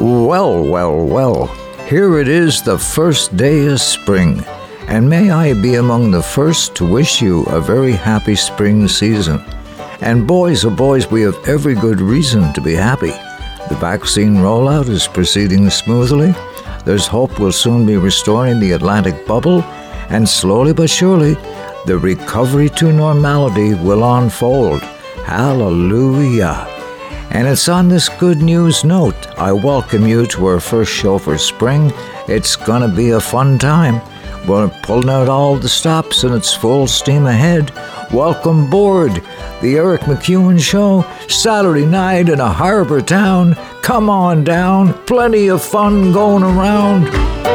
Well, well, well, here it is the first day of spring, and may I be among the first to wish you a very happy spring season. And boys, oh boys, we have every good reason to be happy. The vaccine rollout is proceeding smoothly. There's hope we'll soon be restoring the Atlantic bubble, and slowly but surely, the recovery to normality will unfold. Hallelujah. And it's on this good news note I welcome you to our first show for spring. It's going to be a fun time. We're pulling out all the stops and it's full steam ahead. Welcome aboard the Eric McEwen Show, Saturday night in a harbor town. Come on down, plenty of fun going around.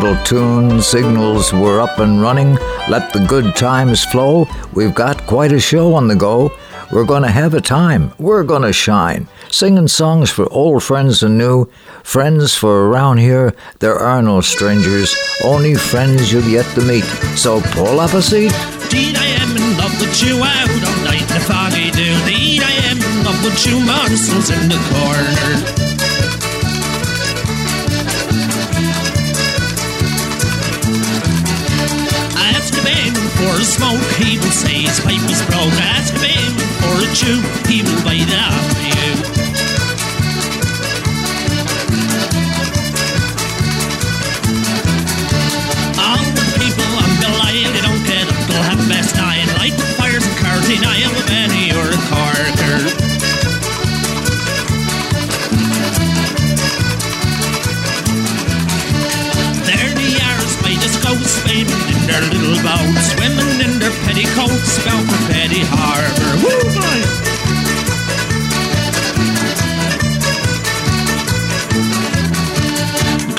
Little tune signals we're up and running. Let the good times flow. We've got quite a show on the go. We're going to have a time. We're going to shine. Singing songs for old friends and new. Friends for around here, there are no strangers, only friends you've yet to meet. So pull up a seat. Indeed, I am in love with you out all night in the foggy dew. Indeed, I am in love with you, monsters in the corner. For a smoke, he will say his pipe is broke. Ask him for a chew, he will buy that for you. All the people the line, they don't get up till half past nine. Light the fires and carting, I am a Benny or a Carter. Their little boats, swimming in their petticoats, bound for Petty Harbor. Woo, boy!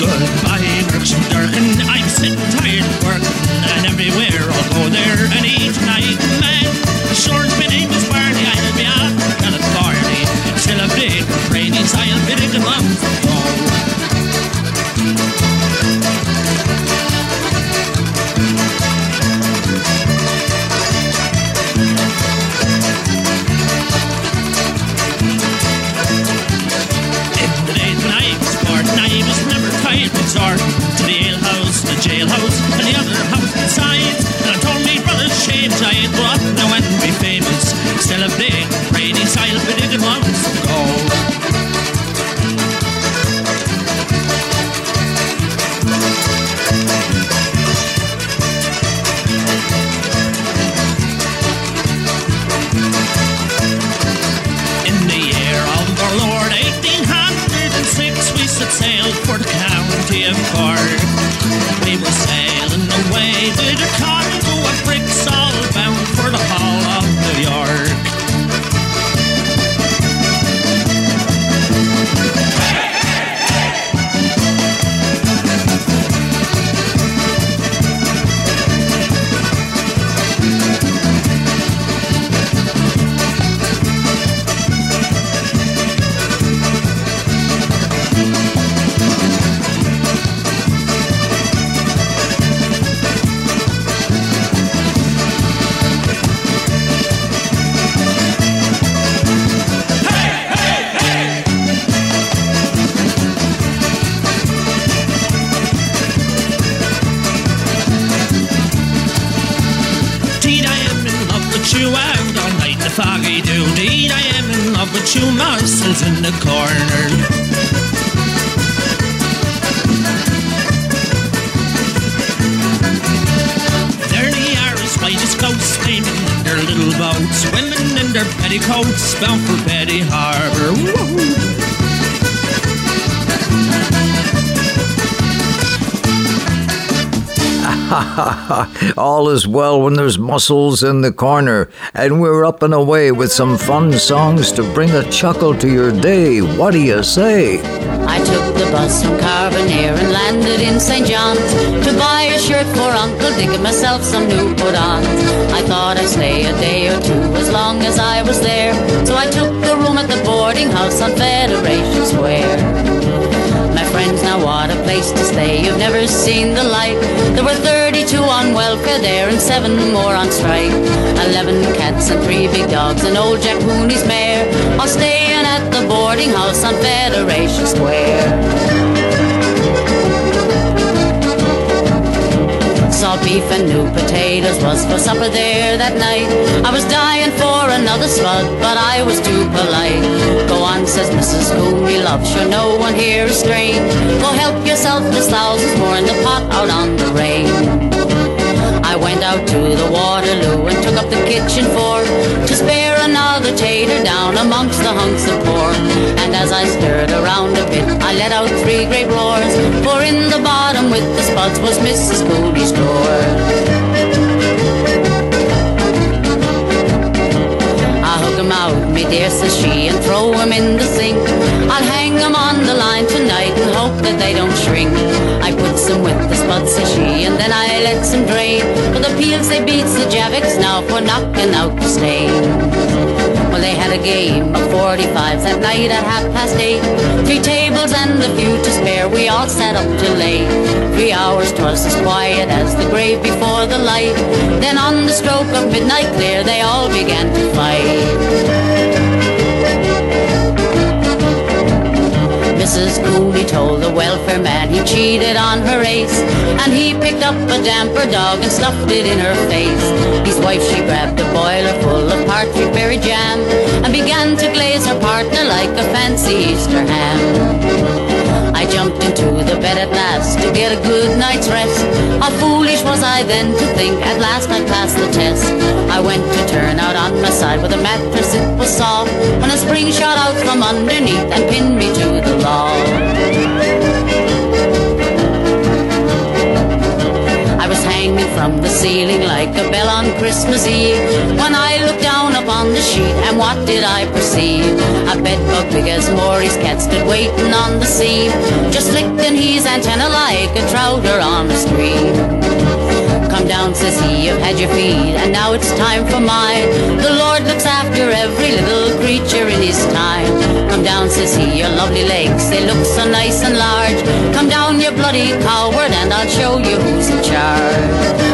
Goodbye, Merchant Durkin. I'm sitting tired of working, and everywhere I'll go there and eat and man. The shore's my name is Barney, I'll be out and at Barney. Still a big rainy, I'll in the corner. There they are, as white as ghosts, swimming in their little boats, swimming in their petticoats, bound All is well when there's mussels in the corner, and we're up and away with some fun songs to bring a chuckle to your day. What do you say? I took the bus from Carbonear and landed in St. John's to buy a shirt for Uncle Dick and myself some new put-ons. I thought I'd stay a day or two as long as I was there, so I took the room at the boarding house on Federation Square place to stay. You've never seen the like. There were 32 on welfare there and seven more on strike. Eleven cats and three big dogs and old Jack Mooney's mare. are staying at the boarding house on Federation Square. Saw beef and new potatoes was for supper there that night. I was dying for another slug, but I was too polite. Go on, says Mrs. Cooney, love, sure no one here is strange. Go help yourself, there's thousands more in the pot out on the range. Went out to the Waterloo and took up the kitchen fork to spare another tater down amongst the hunks of pork. And as I stirred around a bit, I let out three great roars, for in the bottom with the spuds was Mrs. Cooney's drawer. Out, me dear, says she, and throw him in the sink. I'll hang him on the line tonight and hope that they don't shrink. I put some with the spuds, says she, and then I let some drain. For the peels they beats the Javex now for knocking out the stain. Well, they had a game of 45s that night at half past eight. Three tables and a few to spare, we all sat up till late. Three hours, twas as quiet as the grave before the light. Then on the stroke of midnight clear, they all began to fight. Mrs. Cooney told the welfare man he cheated on her ace. And he picked up a damper dog and stuffed it in her face. His wife, she grabbed a boiler full of partridge berry jam and began to glaze her partner like a fancy Easter ham. I jumped into the bed at last to get a good night's rest. How foolish was I then to think at last I passed the test. I went to turn out on my side with a mattress, it was soft. When a spring shot out from underneath and pinned me to the log. I was hanging from the ceiling like a bell on Christmas Eve. When I looked down upon the sheet, and what did I perceive? A bedbug big as Maury's cat stood waiting on the seam, just licking his antenna like a trouter on a stream. Come down, says he, you've had your feed, and now it's time for mine. The Lord looks after every little creature in his time. Come down, says he, your lovely legs, they look so nice and large. Come down, you bloody coward, and I'll show you who's in charge.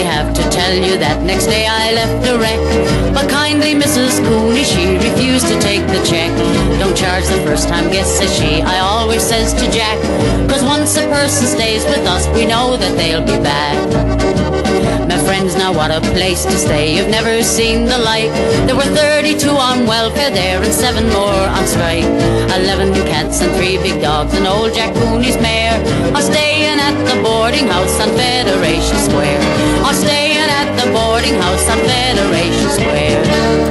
Hardly have to tell you that next day I left a wreck. But kindly Mrs. Cooney, she refused to take the check. Don't charge the first time guest, says she. I always says to Jack, cause once a person stays with us, we know that they'll be back now what a place to stay. You've never seen the like. There were 32 on welfare there and seven more on strike. Eleven cats and three big dogs and old Jack Cooney's mare are staying at the boarding house on Federation Square. Are staying at the boarding house on Federation Square.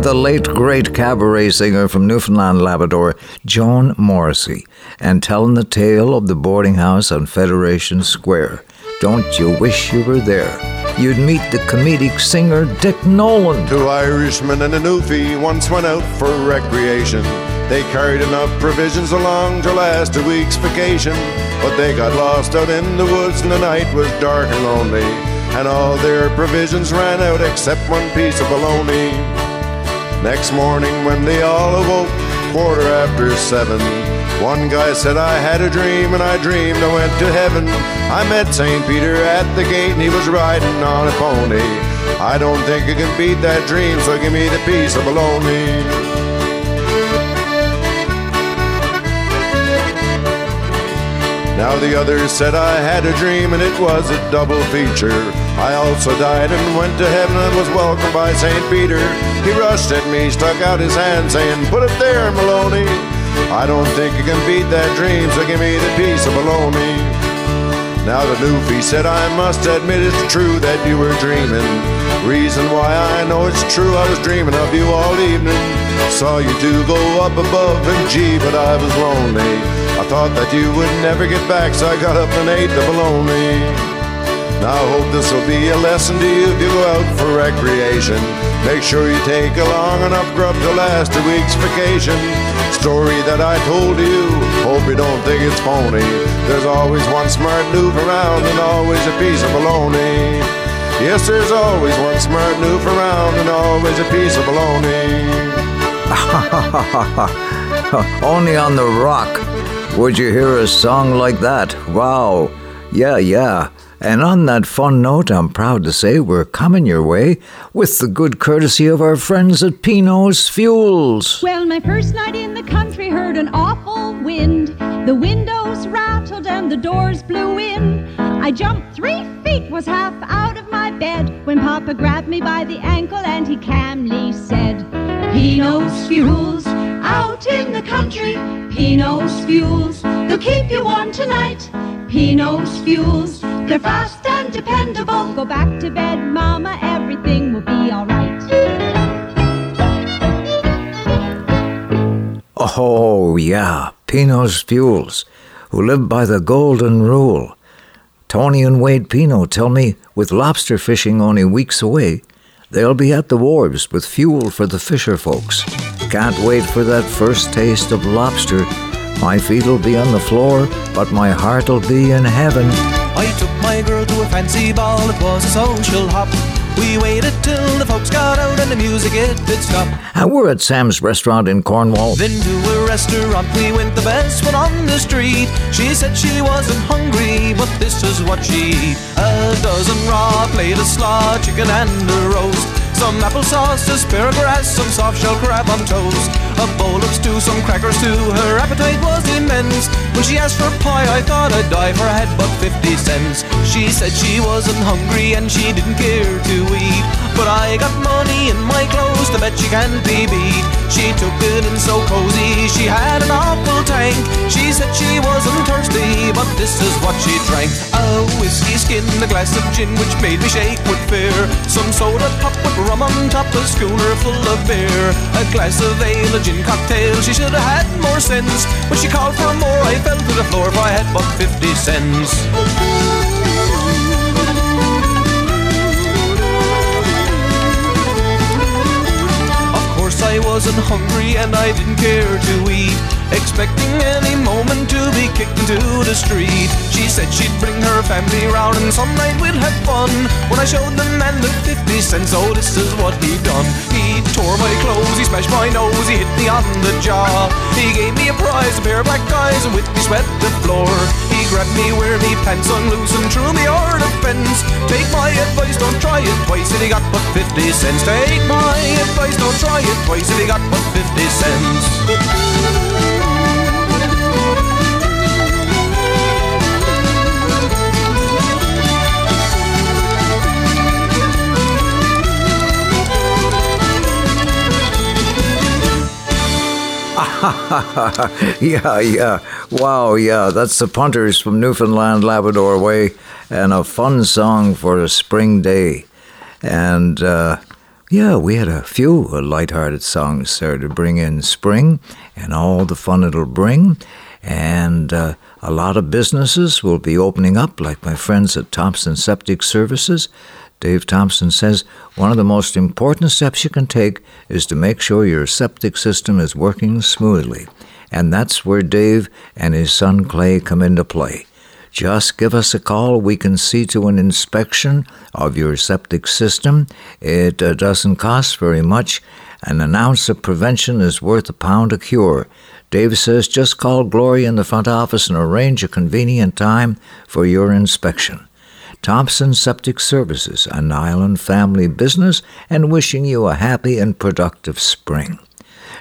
the late great cabaret singer from Newfoundland, Labrador, Joan Morrissey, and telling the tale of the boarding house on Federation Square. Don't you wish you were there? You'd meet the comedic singer Dick Nolan. Two Irishmen and a Newfie once went out for recreation. They carried enough provisions along to last a week's vacation. But they got lost out in the woods and the night was dark and lonely. And all their provisions ran out except one piece of bologna. Next morning when they all awoke, quarter after seven, one guy said, I had a dream and I dreamed I went to heaven. I met St. Peter at the gate and he was riding on a pony. I don't think I can beat that dream, so give me the piece of baloney. Now the others said I had a dream and it was a double feature. I also died and went to heaven and was welcomed by St. Peter. He rushed at me, stuck out his hand, saying, Put it there, Maloney. I don't think you can beat that dream, so give me the piece of baloney. Now the newfie said, I must admit it's true that you were dreaming. Reason why I know it's true, I was dreaming of you all evening. Saw you two go up above, and gee, but I was lonely. I thought that you would never get back, so I got up and ate the baloney. Now I hope this will be a lesson to you if you go out for recreation. Make sure you take a long enough grub to last a week's vacation. Story that I told you, hope you don't think it's phony. There's always one smart noof around and always a piece of baloney. Yes, there's always one smart noof around and always a piece of baloney. Only on the rock would you hear a song like that. Wow. Yeah, yeah. And on that fun note, I'm proud to say we're coming your way with the good courtesy of our friends at Pino's Fuels. Well, my first night in the country heard an awful wind. The windows rattled and the doors blew in. I jumped three feet, was half out of my bed when Papa grabbed me by the ankle and he calmly said, Pino's Fuels, out in the country. Pino's Fuels, they'll keep you warm tonight. Pino's Fuels, they're fast and dependable. Go back to bed, Mama, everything will be alright. Oh, yeah, Pino's Fuels, who live by the golden rule. Tony and Wade Pino tell me with lobster fishing only weeks away, they'll be at the wharves with fuel for the fisher folks. Can't wait for that first taste of lobster my feet'll be on the floor, but my heart'll be in heaven. I took my girl to a fancy ball, it was a social hop. We waited till the folks got out and the music it did stop. And we're at Sam's restaurant in Cornwall. Then to a restaurant we went, the best one on the street. She said she wasn't hungry, but this is what she eat. A dozen raw, plate of slaw, chicken and a roast. Some applesauce, asparagus, some soft shell crab on toast. A bowl of stew, some crackers too. Her appetite was immense. When she asked for pie, I thought I'd die for a head but 50 cents. She said she wasn't hungry and she didn't care to eat. But I got money in my clothes to bet she can't be beat. She took it in so cozy, she had an awful tank. She said she wasn't thirsty, but this is what she drank. A whiskey skin, a glass of gin, which made me shake with fear. Some soda pop with rum on top, a schooner full of beer. A glass of ale, a gin cocktail, she should have had more sense. When she called for more, I fell to the floor if I had but 50 cents. I wasn't hungry and I didn't care to eat. Expecting any moment to be kicked into the street. She said she'd bring her family round and some night we'd have fun. When I showed the man the 50 cents, oh, this is what he done. He tore my clothes, he smashed my nose, he hit me on the jaw. He gave me a prize, a pair of black eyes, and with me swept the floor. Grabbed me where me pants unloose and threw me the fence. Take my advice, don't try it twice if he got but 50 cents. Take my advice, don't try it twice if he got but 50 cents. yeah, yeah. Wow, yeah. That's the Punters from Newfoundland, Labrador Way, and a fun song for a spring day. And uh, yeah, we had a few light-hearted songs there to bring in spring and all the fun it'll bring. And uh, a lot of businesses will be opening up, like my friends at Thompson Septic Services. Dave Thompson says one of the most important steps you can take is to make sure your septic system is working smoothly. And that's where Dave and his son Clay come into play. Just give us a call. We can see to an inspection of your septic system. It uh, doesn't cost very much. And an ounce of prevention is worth a pound of cure. Dave says just call Gloria in the front office and arrange a convenient time for your inspection. Thompson Septic Services, an island family business, and wishing you a happy and productive spring.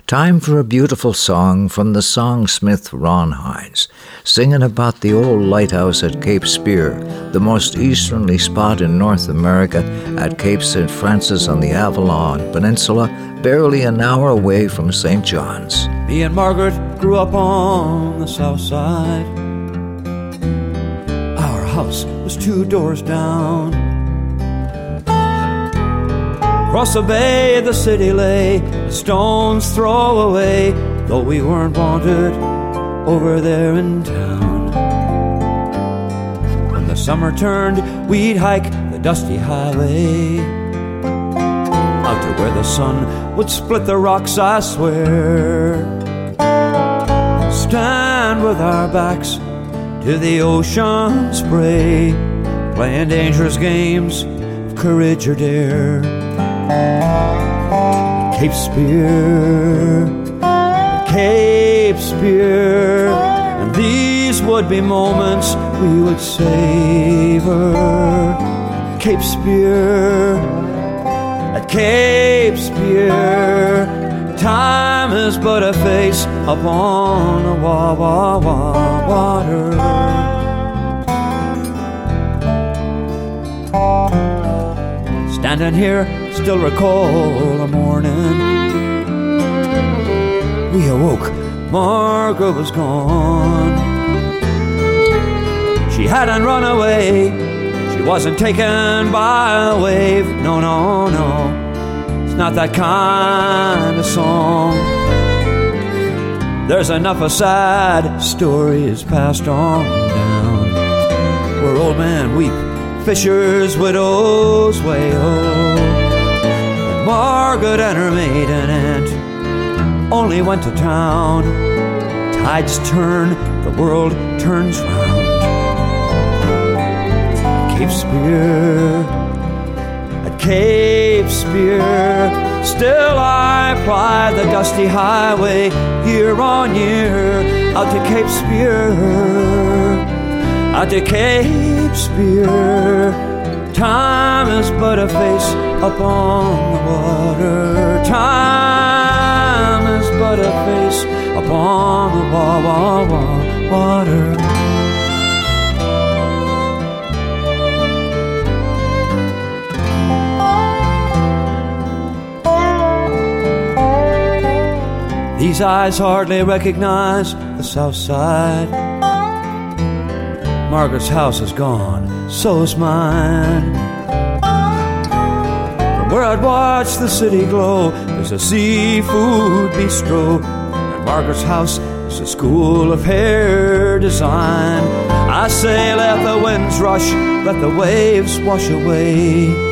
Time for a beautiful song from the songsmith Ron Hynes, singing about the old lighthouse at Cape Spear, the most easterly spot in North America at Cape St. Francis on the Avalon Peninsula, barely an hour away from St. John's. Me and Margaret grew up on the south side house was two doors down. Across the bay, the city lay, a stone's throw away, though we weren't wanted over there in town. When the summer turned, we'd hike the dusty highway out to where the sun would split the rocks, I swear. Stand with our backs to the ocean spray, playing dangerous games of courage or dare. Cape Spear, Cape Spear, and these would be moments we would savor. Cape Spear, at Cape Spear, time is but a face upon the wa wa wa water. Standing here, still recall the morning. We awoke, Margaret was gone. She hadn't run away, she wasn't taken by a wave. No, no, no, not that kind of song. There's enough of sad stories passed on down where old men weep fishers, widows wail. And Margaret and her maiden aunt only went to town. Tides turn, the world turns round. Cape Spear, Cape Spear, still I ply the dusty highway year on year out to Cape Spear out to Cape Spear. Time is but a face upon the water. Time is but a face upon the wa wa wa water. These eyes hardly recognize the south side. Margaret's house is gone, so is mine. From where I'd watch the city glow, there's a seafood bistro, and Margaret's house is a school of hair design. I say, let the winds rush, let the waves wash away.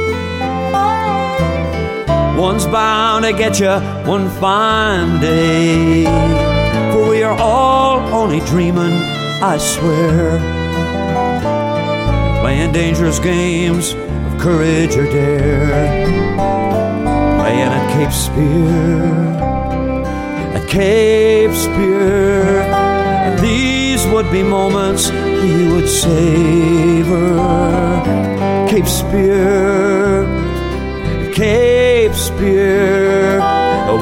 One's bound to get you one fine day. For we are all only dreaming, I swear playing dangerous games of courage or dare. Playing at Cape Spear, at Cape Spear, and these would be moments we would savor. Cape Spear, Cape Spear.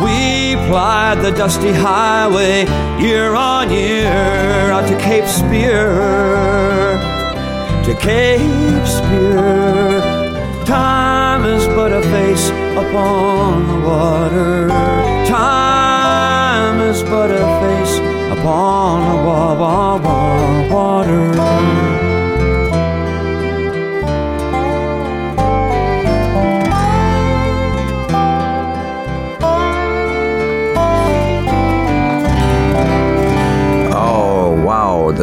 We plied the dusty highway year on year out to Cape Spear to Cape Spear. Time is but a face upon the water. Time is but a face upon the wa wa wa water.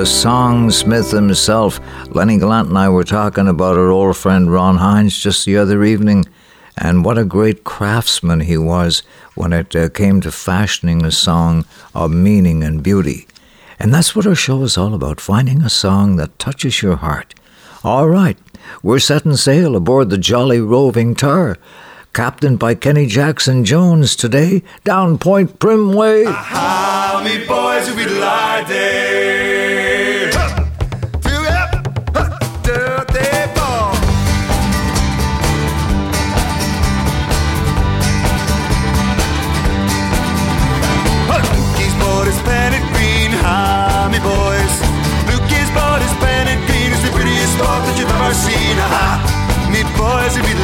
The songsmith himself. Lenny Gallant and I were talking about our old friend Ron Hynes just the other evening, and what a great craftsman he was when it uh, came to fashioning a song of meaning and beauty. And that's what our show is all about finding a song that touches your heart. All right, we're setting sail aboard the Jolly Roving Tar captained by Kenny Jackson Jones today down Point Primway. Aha, me boys will be seen. Mi boys in Bin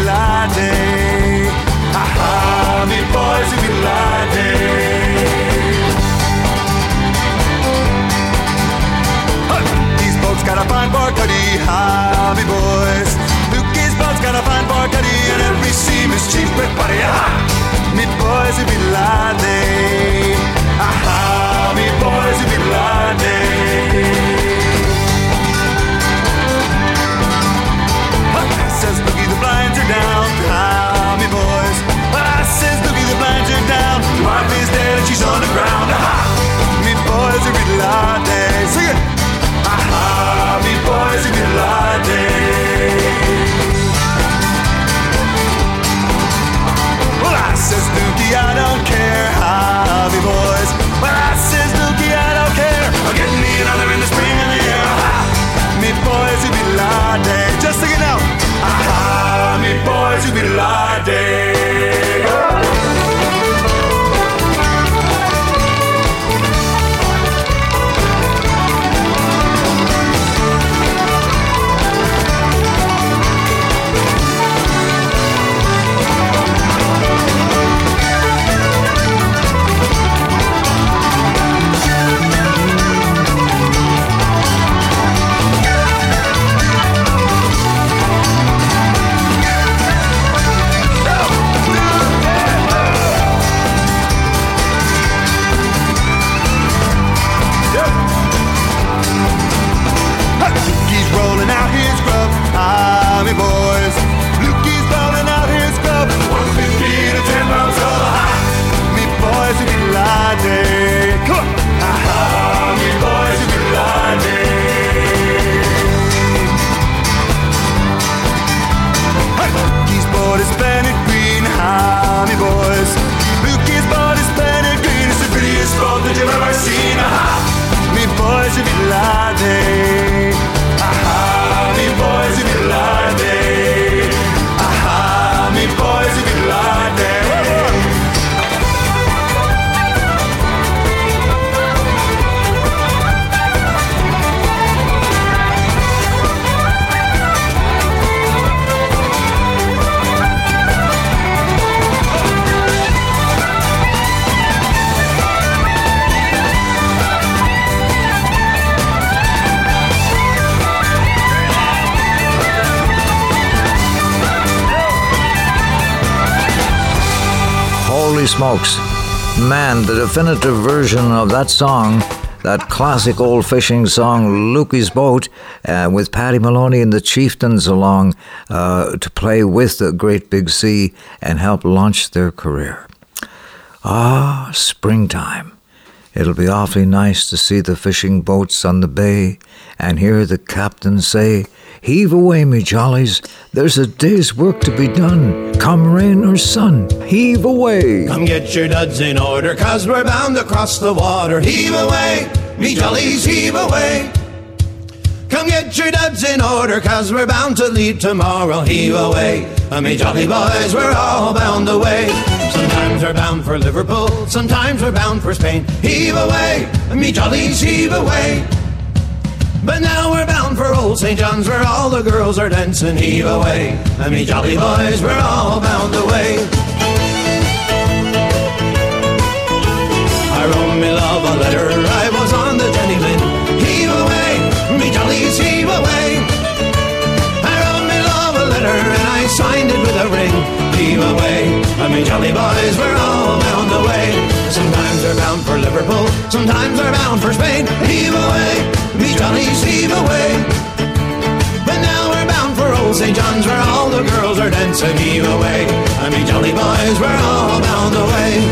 mi boys in Bin Laden. These boats gotta find Barcuddy, hobby boys. Gotta find Barcuddy, and every seam is cheap with buddy. Me boys in be lying. Aha, me boys in Bin Laden. to be lying. Sing it. Aha, me boys to be. The definitive version of that song, that classic old fishing song, Lukey's Boat, uh, with Paddy Moloney and the Chieftains along uh, to play with the Great Big Sea and help launch their career. Ah, springtime. It'll be awfully nice to see the fishing boats on the bay and hear the captain say, Heave away, me jollies, there's a day's work to be done. Come rain or sun, heave away. Come get your duds in order, cause we're bound across the water. Heave away, me jollies, heave away. Come get your duds in order, cause we're bound to leave tomorrow. Heave away, uh, me jolly boys, we're all bound away. Sometimes we're bound for Liverpool, sometimes we're bound for Spain. Heave away, me jollies, heave away. But now we're bound for old St. John's where all the girls are dancing. Heave away, and me jolly boys, we're all bound away. I wrote me love a letter, I was on the Jenny Lind. Heave away, me jollies, heave away. I wrote me love a letter and I signed it with a ring. Heave away, and me jolly boys, we're all. Sometimes we're bound for Liverpool, sometimes we're bound for Spain. Heave away, me jollies, heave away. But now we're bound for old St. John's where all the girls are dancing. Heave away, and me jolly boys, we're all bound away.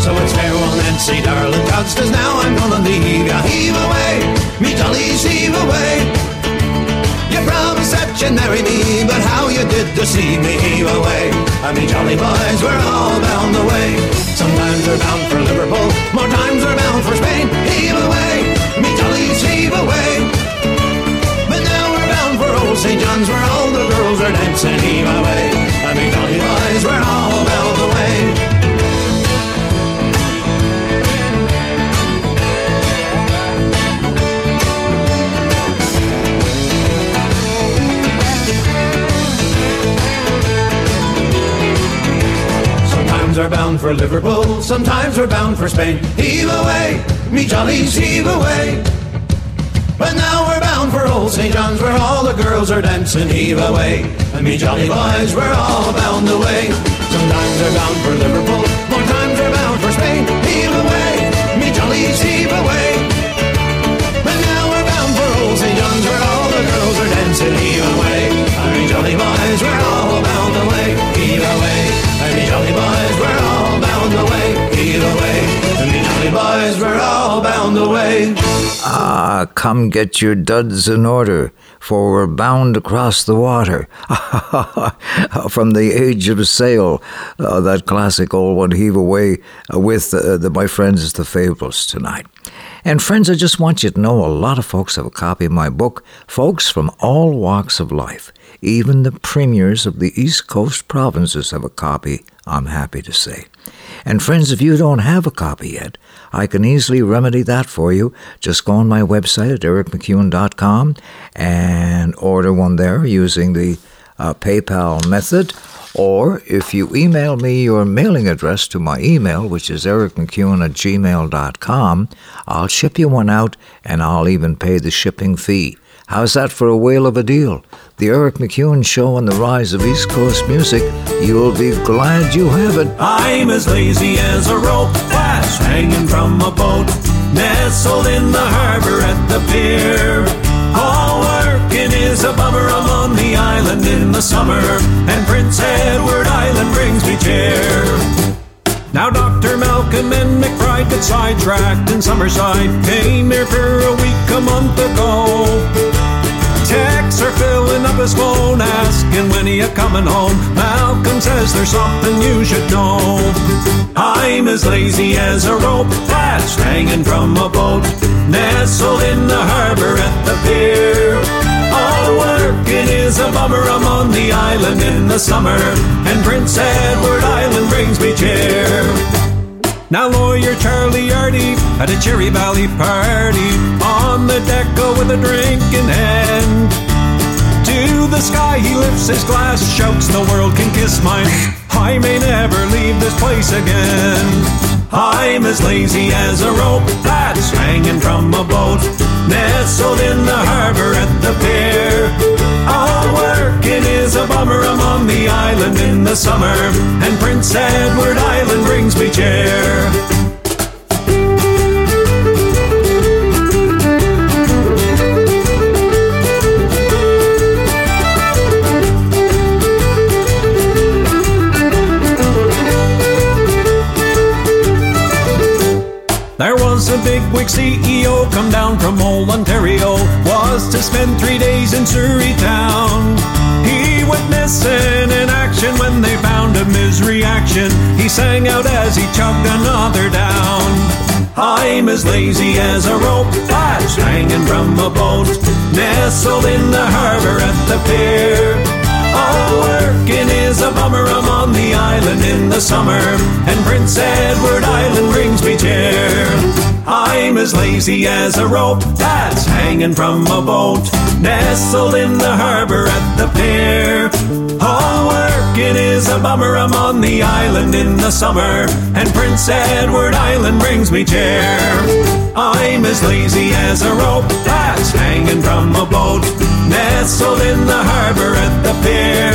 So it's farewell, Nancy, darling, cause now I'm gonna leave ya. Heave away, me jollies, heave away. You promised that you'd marry me, but how you did deceive me, heave away. I mean, jolly boys, we're all bound away. Sometimes we're bound for Liverpool, more times we're bound for Spain. Heave away, me jollies, heave away. But now we're bound for old St. John's, where all the girls are dancing. Heave away, for Liverpool, sometimes we're bound for Spain. Heave away, me jollies, heave away. But now we're bound for old St. John's where all the girls are dancing. Heave away, and me jolly boys, we're all bound away. Sometimes we're bound for Liverpool, more times we're bound for Spain. Heave away, me jollies, heave away. But now we're bound for old St. John's where all the girls are dancing. Heave away, and me jolly boys, we're all bound away. Heave away, Ah, come get your duds in order, for we're bound across the water. From the age of sail, uh, that classic old one, heave away uh, with uh, the, my friends, the Fables tonight. And friends, I just want you to know a lot of folks have a copy of my book, folks from all walks of life. Even the premiers of the East Coast provinces have a copy, I'm happy to say. And friends, if you don't have a copy yet, I can easily remedy that for you. Just go on my website at ericmcEwen.com and order one there using the uh, PayPal method. Or if you email me your mailing address to my email, which is ericmcEwen at gmail.com, I'll ship you one out and I'll even pay the shipping fee. How's that for a whale of a deal? The Eric McEwen Show on the Rise of East Coast Music. You'll be glad you have it. I'm as lazy as a rope that's hanging from a boat, nestled in the harbor at the pier. All working is a bummer. I'm on the island in the summer, and Prince Edward Island brings me cheer. Now Dr. Malcolm and McBride got sidetracked in Summerside. Came here for a week a month ago. Are filling up his phone, asking when he a coming home. Malcolm says there's something you should know. I'm as lazy as a rope that's hanging from a boat, nestled in the harbor at the pier. All working is a bummer. I'm on the island in the summer, and Prince Edward Island brings me cheer. Now lawyer Charlie Artie at a Cherry Valley party on the deck with a drink in hand. To the sky he lifts his glass, shouts the world can kiss mine. I may never leave this place again. I'm as lazy as a rope that's hanging from a boat, nestled in the harbor at the pier. All working is a bummer. I'm on the island in the summer, and Prince Edward Island brings me cheer. There was a big wig CEO come down from old Ontario, was to spend three days in Souris town. He went missing in action when they found him. His reaction, he sang out as he chugged another down. I'm as lazy as a rope that's hanging from a boat, nestled in the harbor at the pier. Working is a bummer. I'm on the island in the summer, and Prince Edward Island brings me cheer. I'm as lazy as a rope that's hanging from a boat, nestled in the harbor at the pier. All working is a bummer. I'm on the island in the summer, and Prince Edward Island brings me cheer. I'm as lazy as a rope that's hanging from a boat, nestled in the harbor at the pier.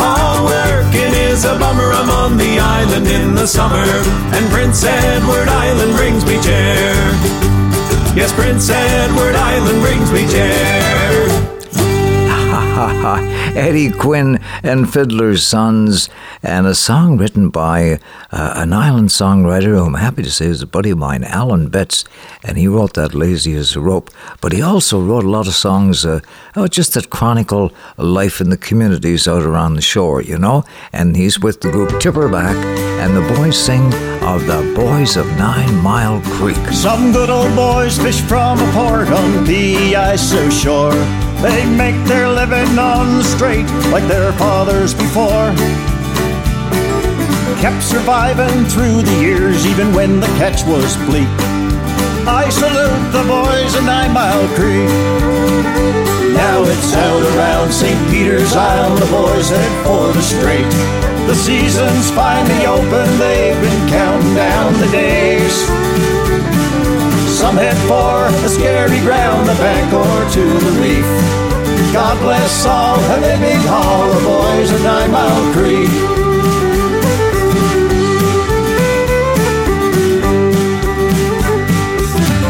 All working is a bummer. I'm on the island in the summer, and Prince Edward Island brings me cheer. Yes, Prince Edward Island brings me cheer. Eddie Quinn and Fiddler's Sons, and a song written by uh, an island songwriter who I'm happy to say is a buddy of mine, Alan Betts, and he wrote that Lazy as a Rope. But he also wrote a lot of songs uh, oh, just that chronicle life in the communities out around the shore, you know? And he's with the group Tipperback, and the boys sing of the Boys of Nine Mile Creek. Some good old boys fish from a port on the ISO shore. They make their living on the strait like their fathers before. Kept surviving through the years even when the catch was bleak. I salute the boys in Nine Mile Creek. Now it's out around St. Peter's Isle, the boys head for the strait. The season's finally open, they've been counting down the days. Some head for a scary ground, the bank or to the reef. God bless all of the big haul, the boys of Nine Mile Creek.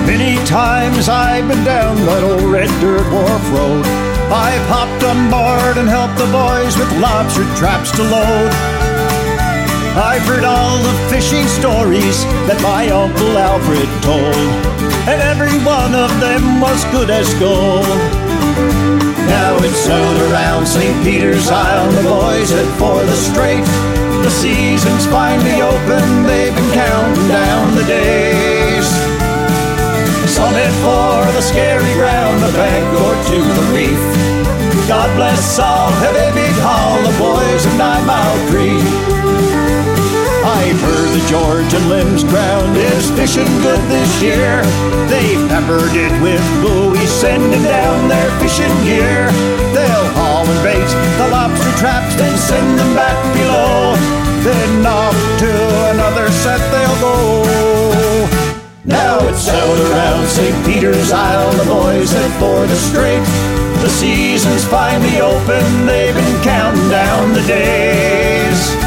Many times I've been down that old red dirt wharf road. I've hopped on board and helped the boys with lobster traps to load. I've heard all the fishing stories that my Uncle Alfred told, and every one of them was good as gold. Now it's out around St. Peter's Isle, the boys head for the strait. The season's finally open, they've been counting down the days. Some head for the scary ground, the bank or to the reef. God bless all heavy big haul, the boys of Nine Mile Creek. I've the George and Limbs ground is fishing good this year. They've peppered it with buoys, sending down their fishing gear. They'll haul and bait the lobster traps, then send them back below. Then off to another set they'll go. Now it's out around St. Peter's Isle, the boys head for the strait. The season's finally open, they've been counting down the days.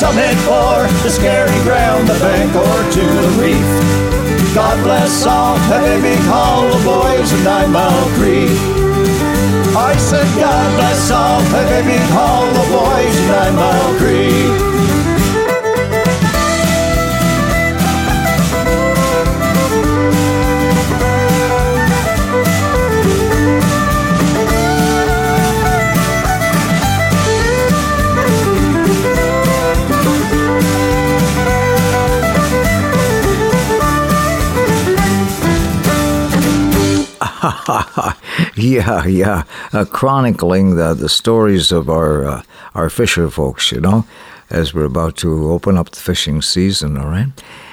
Some head for the scary ground, the bank or to the reef. God bless all haul of boys of Nine Mile Creek. I said, God bless all haul of boys of Nine Mile Creek. yeah, yeah, uh, chronicling the, the stories of our uh, our fisher folks, you know, as we're about to open up the fishing season, all right?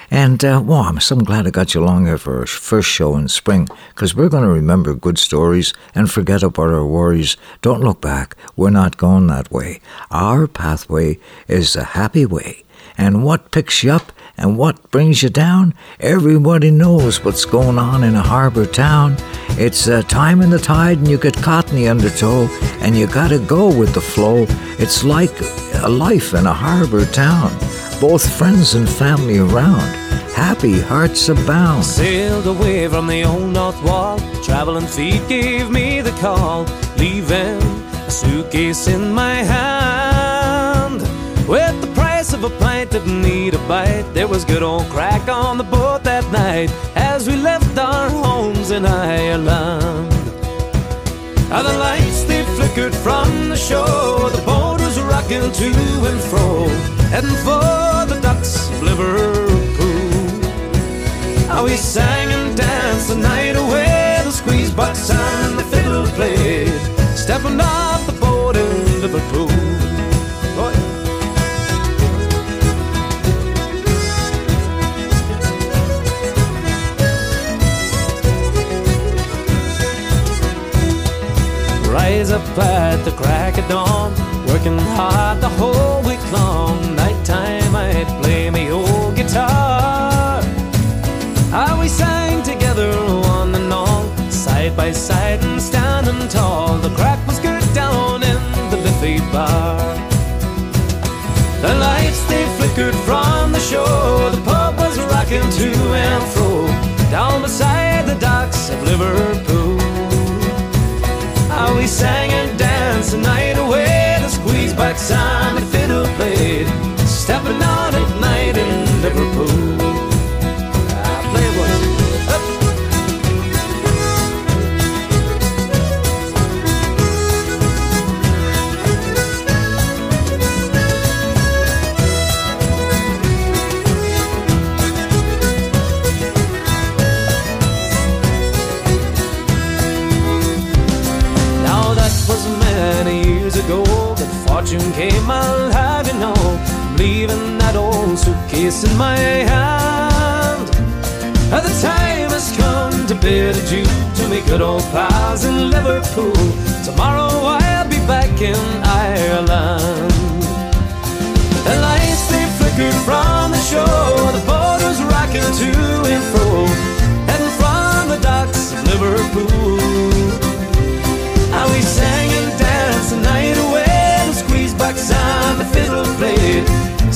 And, uh, I'm so glad I got you along here for our first show in spring, because we're going to remember good stories and forget about our worries. Don't look back. We're not going that way. Our pathway is a happy way. And what picks you up And what brings you down? Everybody knows what's going on in a harbor town. It's a time in the tide and you get caught in the undertow and you gotta go with the flow. It's like a life in a harbor town. Both friends and family around. Happy hearts abound. Sailed away from the old north wall. Traveling feet gave me the call. Leaving a suitcase in my hand. Of a pint, didn't need a bite. There was good old crack on the boat that night as we left our homes in Ireland. How the lights they flickered from the shore. The boat was rocking to and fro, heading for the docks of Liverpool. How we sang and danced the night away. The squeeze box and the fiddle played. Stepping off the boat in Liverpool. At the crack of dawn, working hard the whole week long. Nighttime I'd play me old guitar. How we sang together one and all, side by side and standing tall. The crack was good down in the Liffey bar. The lights they flickered from the shore. The pub was rocking to and fro down beside the docks of Liverpool. How we sang and danced the night away. The squeeze box and the fiddle played, stepping out at night in Liverpool. Came, I'll have you know. Leaving that old suitcase in my hand. And the time has come to bid adieu to me good old pals in Liverpool. Tomorrow I'll be back in Ireland. The lights they flickered from the shore, the boat was rocking to and fro, heading from the docks of Liverpool. How we sang squeeze box the fiddle played.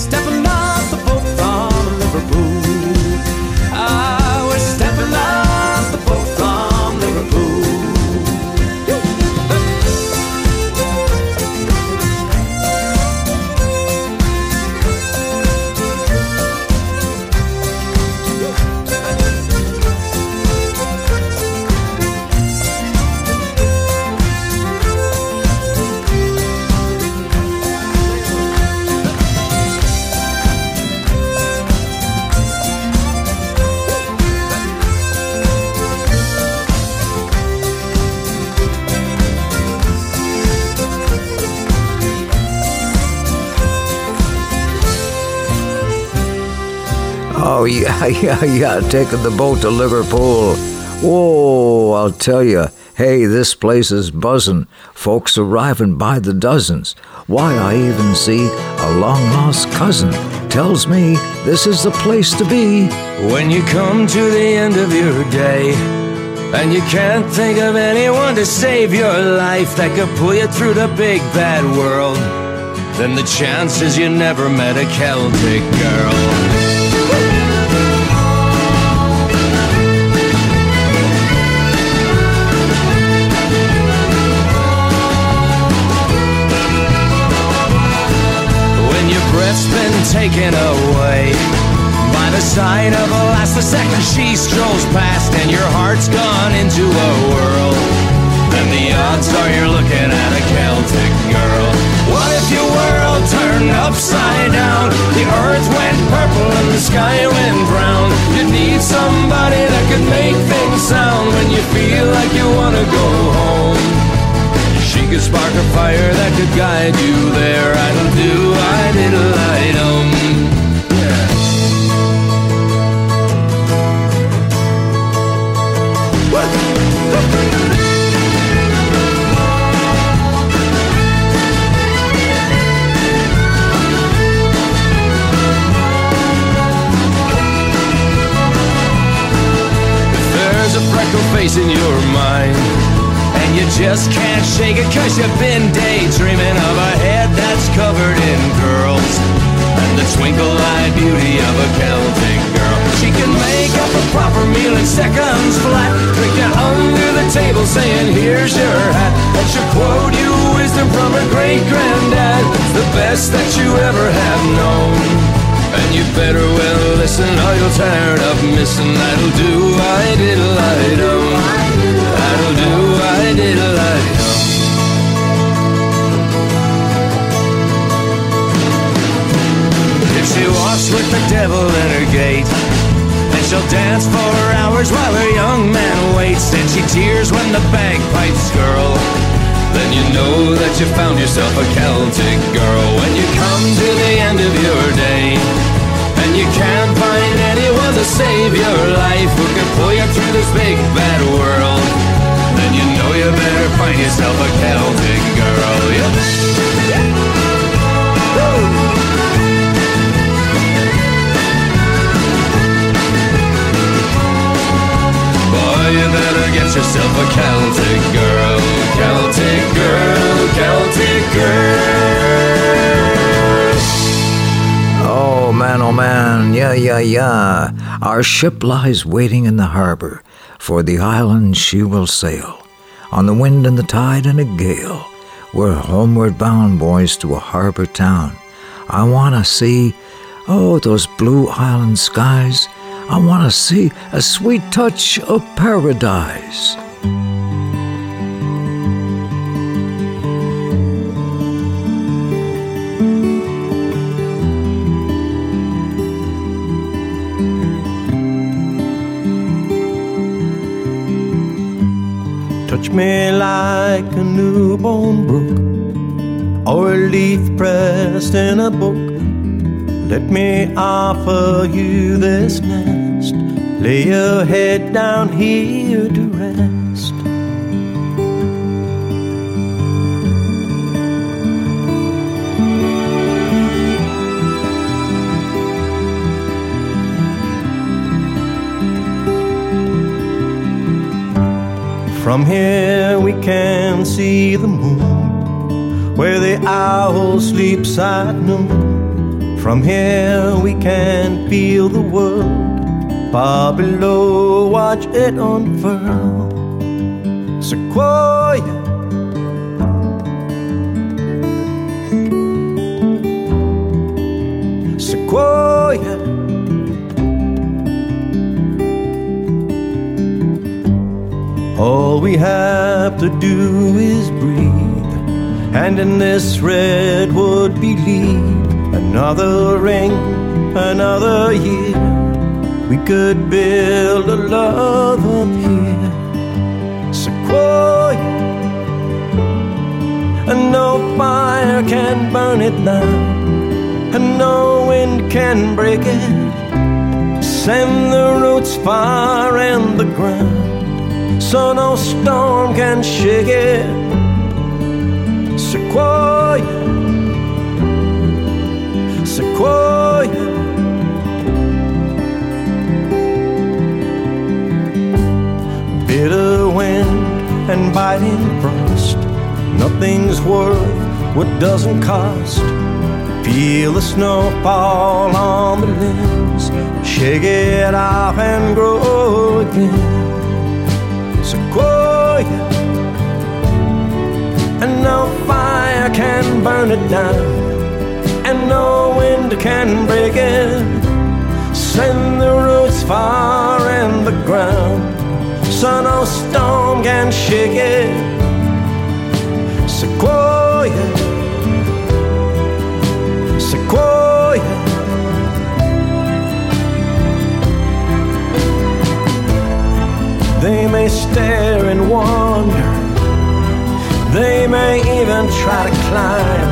yeah, yeah, yeah, taking the boat to Liverpool. Whoa, I'll tell you. Hey, this place is buzzing. Folks arriving by the dozens. Why, I even see a long lost cousin. Tells me this is the place to be. When you come to the end of your day and you can't think of anyone to save your life that could pull you through the big bad world, then the chances you never met a Celtic girl. Breath's been taken away by the sight of a last the second she strolls past and your heart's gone into a whirl. Then the odds are you're looking at a Celtic girl. What if your world turned upside down? The earth went purple and the sky went brown. You'd need somebody that could make things sound when you feel like you wanna go home. A spark of fire that could guide you there. I don't do, I diddle, I dum. Yeah. If there's a freckle face in your mind just can't shake it cause you've been daydreaming of a head that's covered in curls. And the twinkle-eyed beauty of a Celtic girl. She can make up a proper meal in seconds flat. Drink you under the table saying, here's your hat. And she'll quote you wisdom from her great-granddad. The best that you ever have known. And you better well listen or you're tired of missing That'll do, I diddle, I don't That'll do, I diddle, I don't If she walks with the devil in her gait Then she'll dance for hours while her young man waits. Then she tears when the bagpipes skirl then you know that you found yourself a Celtic girl when you come to the end of your day. And you can't find anyone to save your life who can pull you through this big bad world. Then you know you better find yourself a Celtic girl. Yep. Boy, you better get yourself a Celtic girl, Celtic girl, Celtic girl. Oh man, oh man, yeah, yeah, yeah. Our ship lies waiting in the harbor. For the island she will sail. On the wind and the tide and a gale. We're homeward bound, boys, to a harbor town. I want to see, oh, those blue island skies. I want to see a sweet touch of paradise. Me like a newborn brook or a leaf pressed in a book. Let me offer you this nest. Lay your head down here to From here we can see the moon, where the owl sleeps at noon. From here we can feel the world, far below watch it unfurl. Sequoia. Sequoia. All we have to do is breathe, and in this redwood believe another ring, another year. We could build a love up here, Sequoia, and no fire can burn it down, and no wind can break it. Send the roots far in the ground so no storm can shake it. Sequoia, Sequoia. Bitter wind and biting frost. Nothing's worth what doesn't cost. Feel the snow fall on the limbs. Shake it off and grow again no fire can burn it down, and no wind can break it. Send the roots far in the ground, so no storm can shake it. Sequoia, sequoia. They may stare and wonder. They may even try to climb.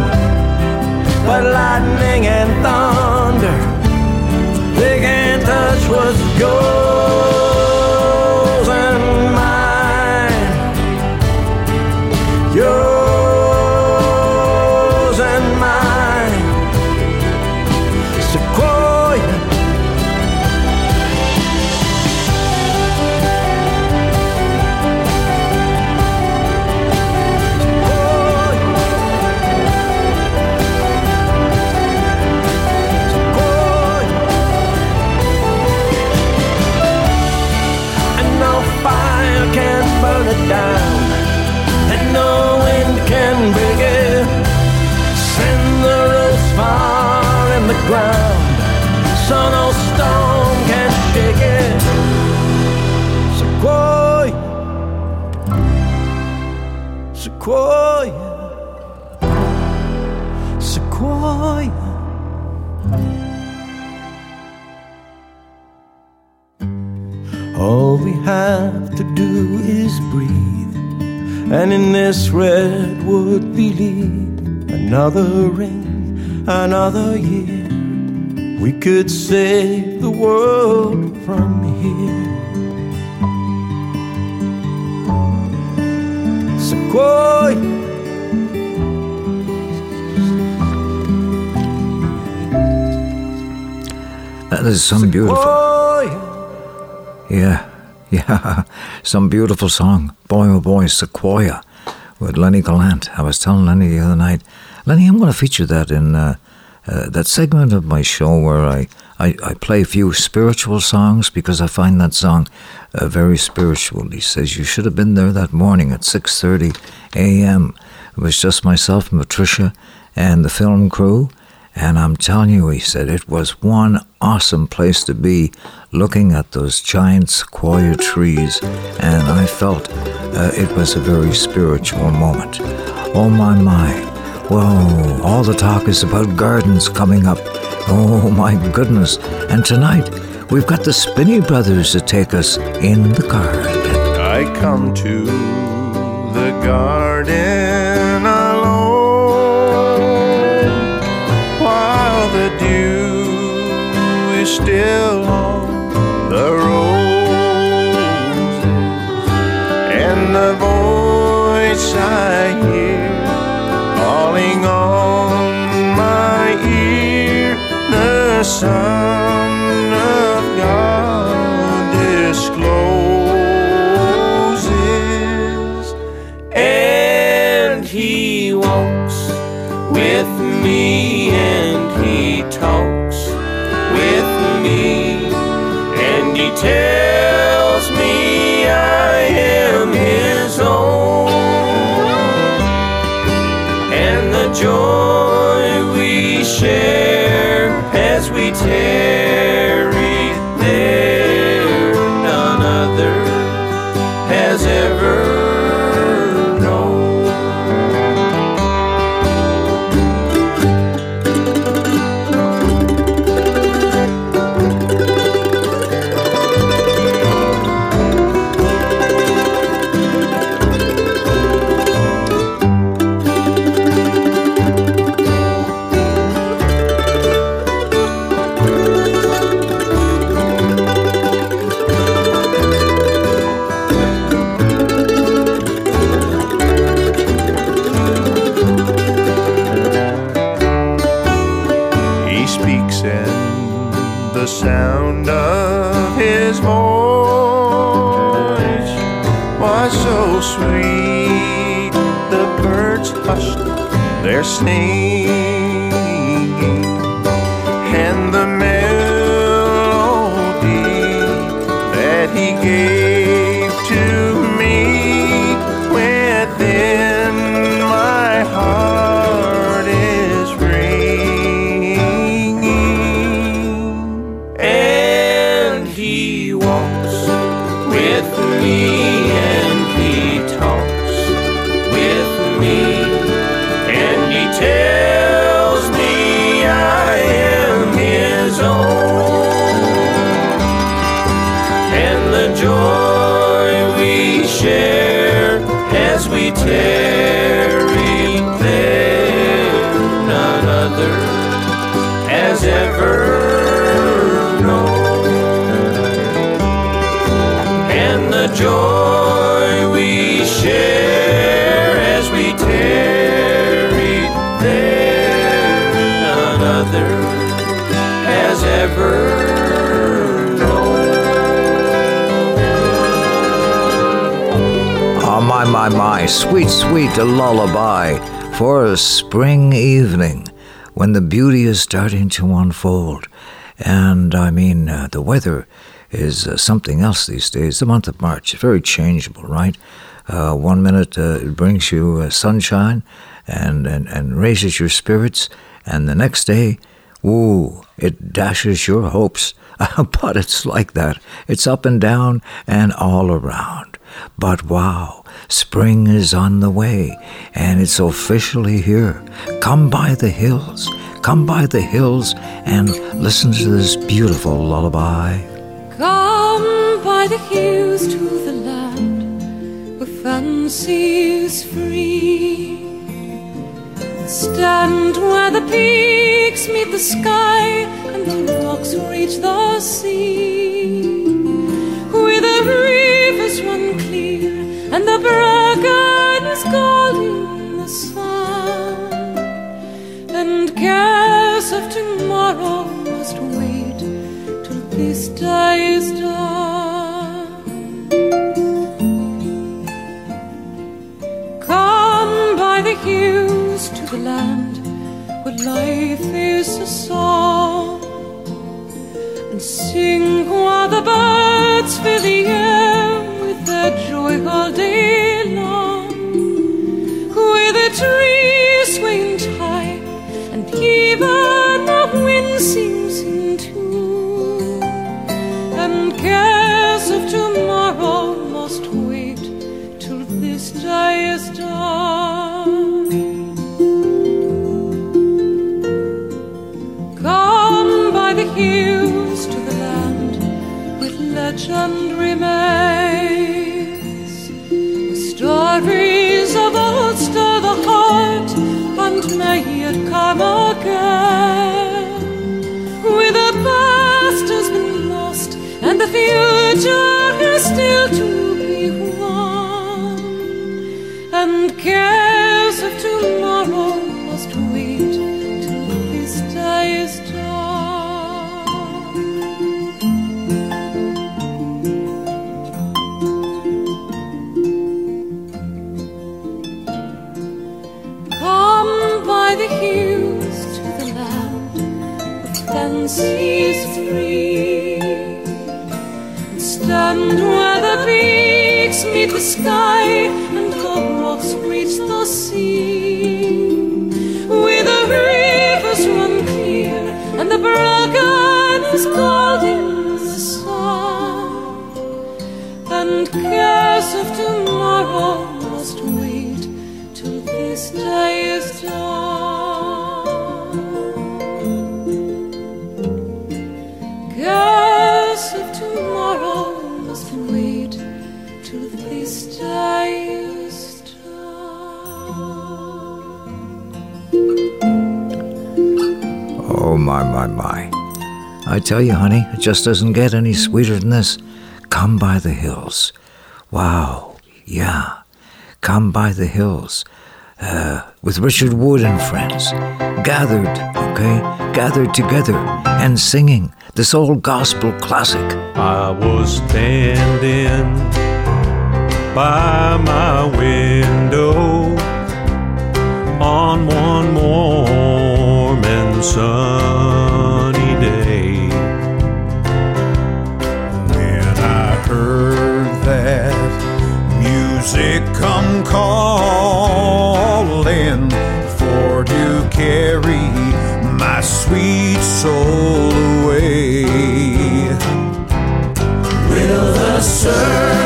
But lightning and thunder, they can't touch what's yours and in this redwood believe another ring, another year. We could save the world from here. Sequoia. That is some beautiful. Yeah, yeah, some beautiful song. Boy, oh boy, Sequoia with Lenny Gallant. I was telling Lenny the other night, Lenny, I'm going to feature that in uh, uh, that segment of my show where I, I, I, play a few spiritual songs because I find that song uh, very spiritual. He says, You should have been there that morning at 6.30 a.m. It was just myself and Patricia and the film crew. And I'm telling you, he said, it was one awesome place to be looking at those giant sequoia trees. And I felt uh, it was a very spiritual moment. Oh my, my. Whoa, all the talk is about gardens coming up. Oh my goodness. And tonight, we've got the Spinney Brothers to take us in the garden. I come to the garden still on the roses. And the voice I hear calling on my ear the Son joy we share as we tarry my, my, sweet, sweet lullaby for a spring evening when the beauty is starting to unfold. And I mean, uh, the weather is uh, something else these days. The month of March, very changeable, right? Uh, one minute uh, it brings you uh, sunshine and, and, and raises your spirits, and the next day, ooh, it dashes your hopes. but it's like that. It's up and down and all around. But wow, spring is on the way, and it's officially here. Come by the hills, come by the hills, and listen to this beautiful lullaby. Come by the hills to the land where fancy is free. Stand where the peaks meet the sky and the rocks reach the sea. Where the rivers run clear and the bracken is golden in the sun. And cares of tomorrow must wait till this day is done. Come by the hills to the land where life is a song and sing tell you, honey, it just doesn't get any sweeter than this. Come by the hills. Wow, yeah. Come by the hills. Uh, with Richard Wood and friends. Gathered, okay? Gathered together and singing this old gospel classic. I was standing by my window on one warm and sunny music come calling for to carry my sweet soul away. Will the circle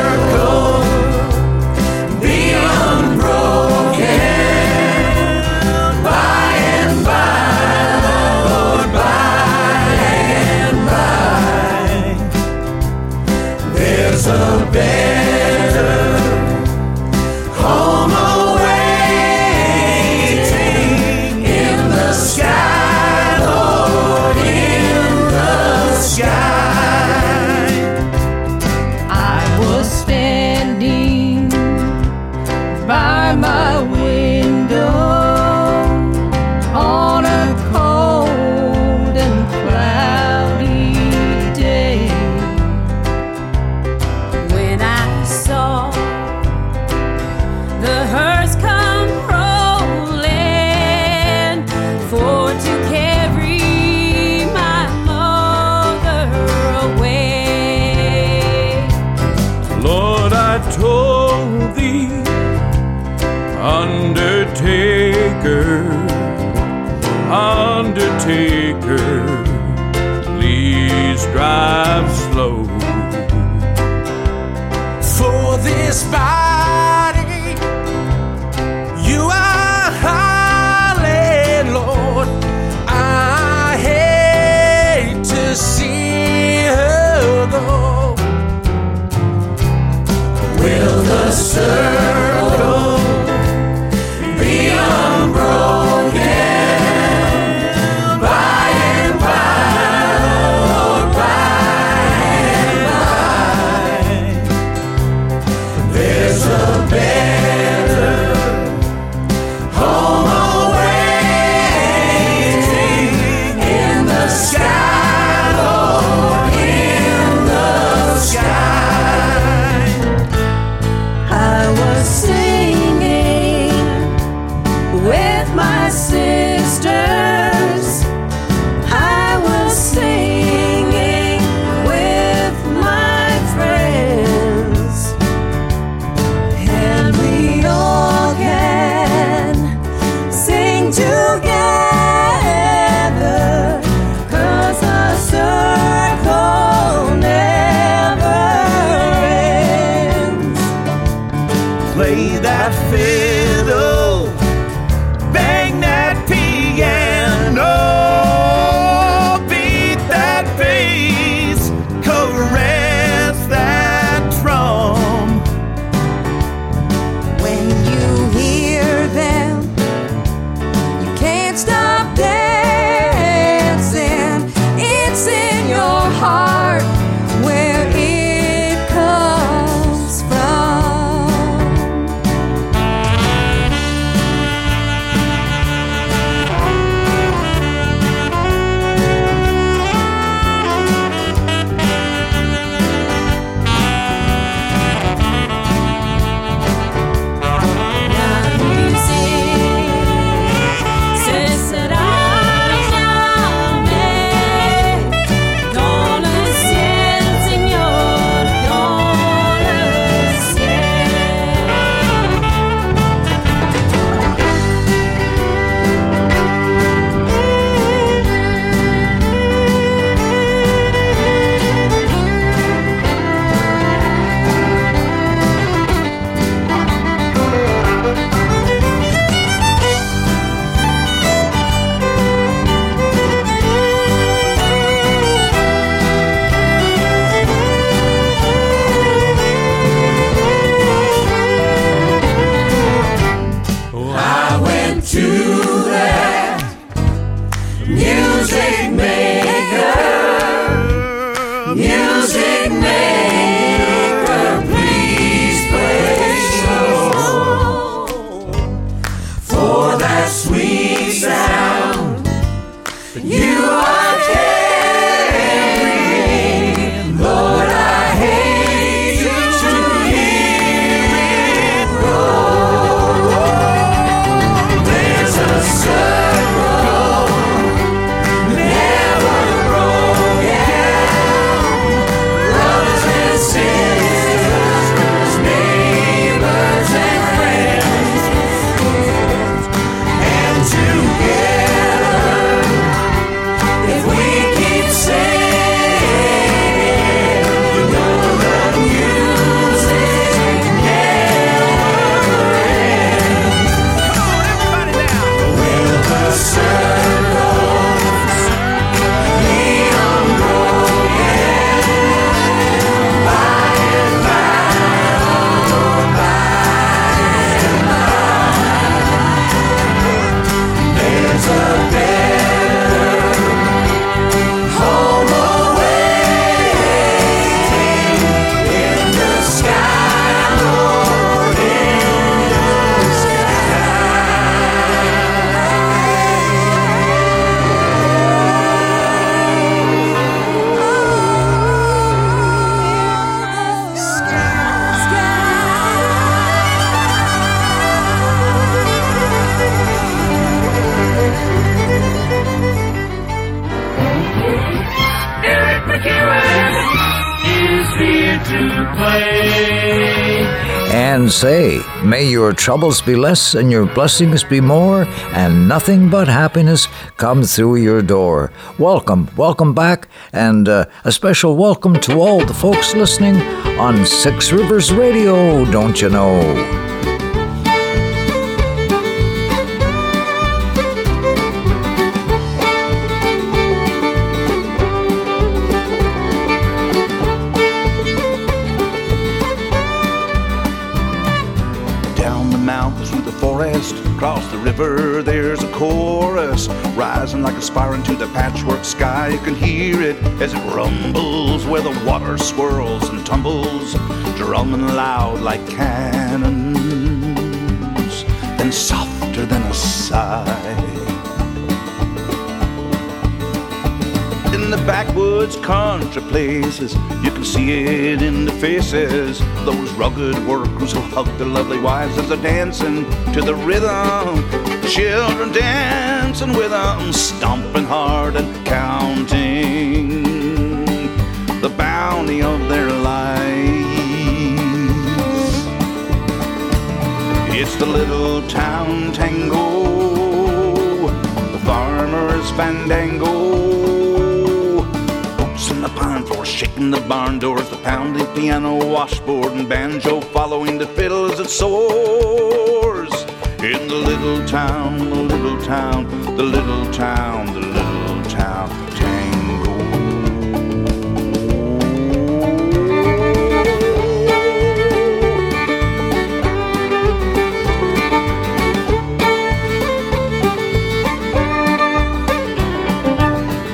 drive may your troubles be less and your blessings be more, and nothing but happiness come through your door. Welcome, welcome back, and uh, a special welcome to all the folks listening on Six Rivers Radio, don't you know? Rising like a spire into the patchwork sky. You can hear it as it rumbles where the water swirls and tumbles, drumming loud like cannons, then softer than a sigh. in the backwoods country places. You can see it in the faces. Those rugged workers who hug their lovely wives as they're dancing to the rhythm. Children dancing with them, stomping hard and counting the bounty of their lives. It's the little town tango, the farmer's fandango on the pine floor, shaking the barn doors, the pounding piano, washboard, and banjo, following the fiddle as it soars. In the little town, the little town, the little town, the little town tango.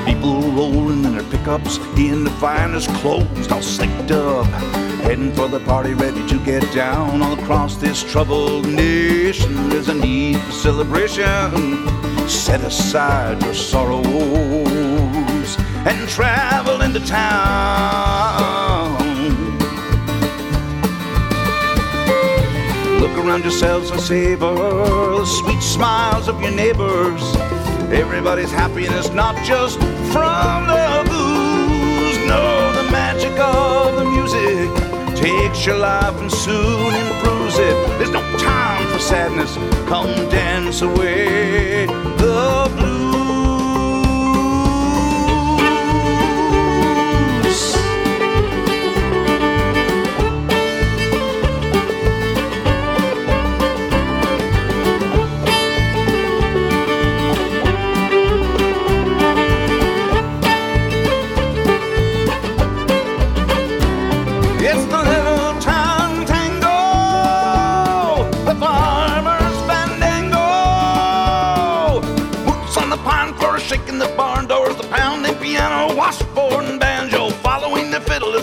People rolling in their pickups in the finest clothes, all slicked up, heading for the party, ready to get down. All across this troubled nation, there's a need for celebration. Set aside your sorrows and travel into town. Look around yourselves and savor the sweet smiles of your neighbors. Everybody's happiness, not just from the booze. No, the magic of the music takes your life and soon improves it. There's no sadness. Come dance away the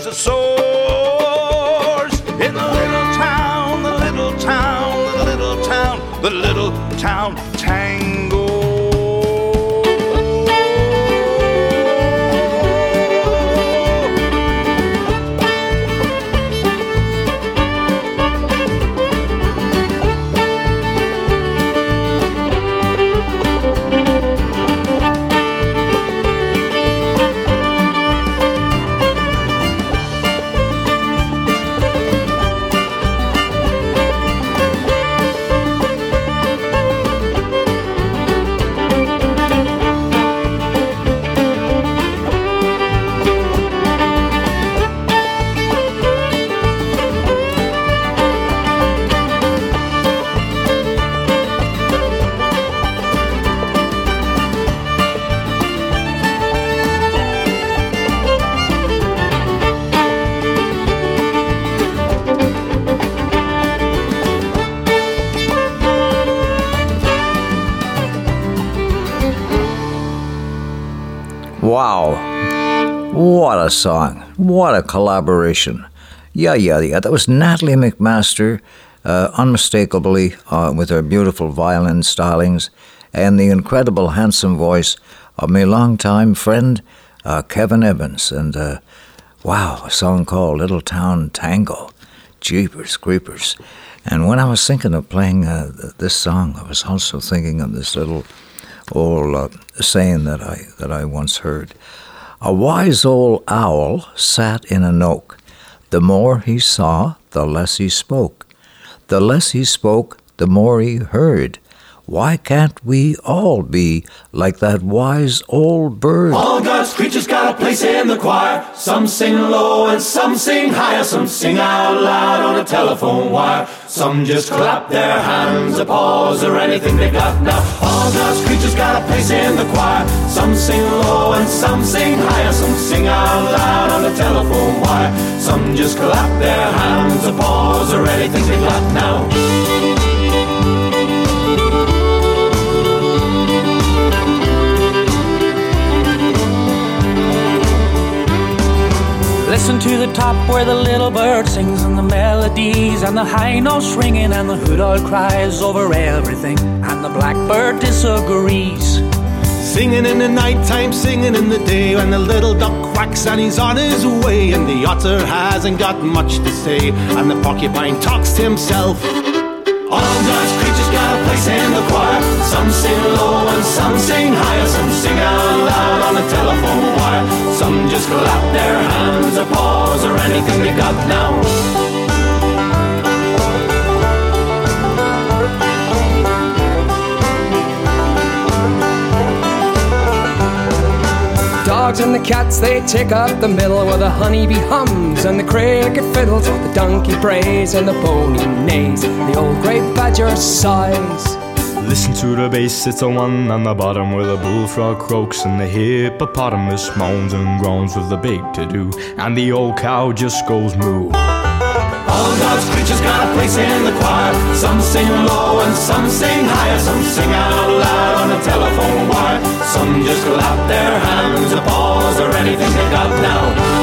it soars. In the little town, the little town, the little town, the little town tango. What a song. What a collaboration. Yeah, yeah, yeah. That was Natalie MacMaster, uh, unmistakably, uh, with her beautiful violin stylings and the incredible, handsome voice of my longtime friend, uh, Kevin Evans. And uh, wow, a song called Little Town Tango. Jeepers, creepers. And when I was thinking of playing uh, this song, I was also thinking of this little old uh, saying that I that I once heard. A wise old owl sat in an oak, The more he saw, the less he spoke. The less he spoke, the more he heard. Why can't we all be like that wise old bird? All God's creatures got a place in the choir. Some sing low and some sing higher. Some sing out loud on a telephone wire. Some just clap their hands, applause, or anything they got now. All God's creatures got a place in the choir. Some sing low and some sing higher. Some sing out loud on a telephone wire. Some just clap their hands, applause, or anything they got now. Listen to the top where the little bird sings and the melodies and the high notes ringing and the hood owl cries over everything and the blackbird disagrees. Singing in the night time, singing in the day When the little duck quacks and he's on his way And the otter hasn't got much to say And the porcupine talks to himself All a place in the choir. Some sing low and some sing higher. Some sing out loud on the telephone wire. Some just clap their hands or paws or anything they got now dogs and the cats they take up the middle where the honeybee hums and the cricket fiddles, the donkey brays and the pony neighs, the old grey badger sighs. Listen to the bass, it's a one on the bottom where the bullfrog croaks and the hippopotamus moans and groans with the big to do, and the old cow just goes moo. All God's creatures got a place in the choir. Some sing low and some sing higher. Some sing out loud on a telephone wire. Some just clap their hands, applause, or anything they got now.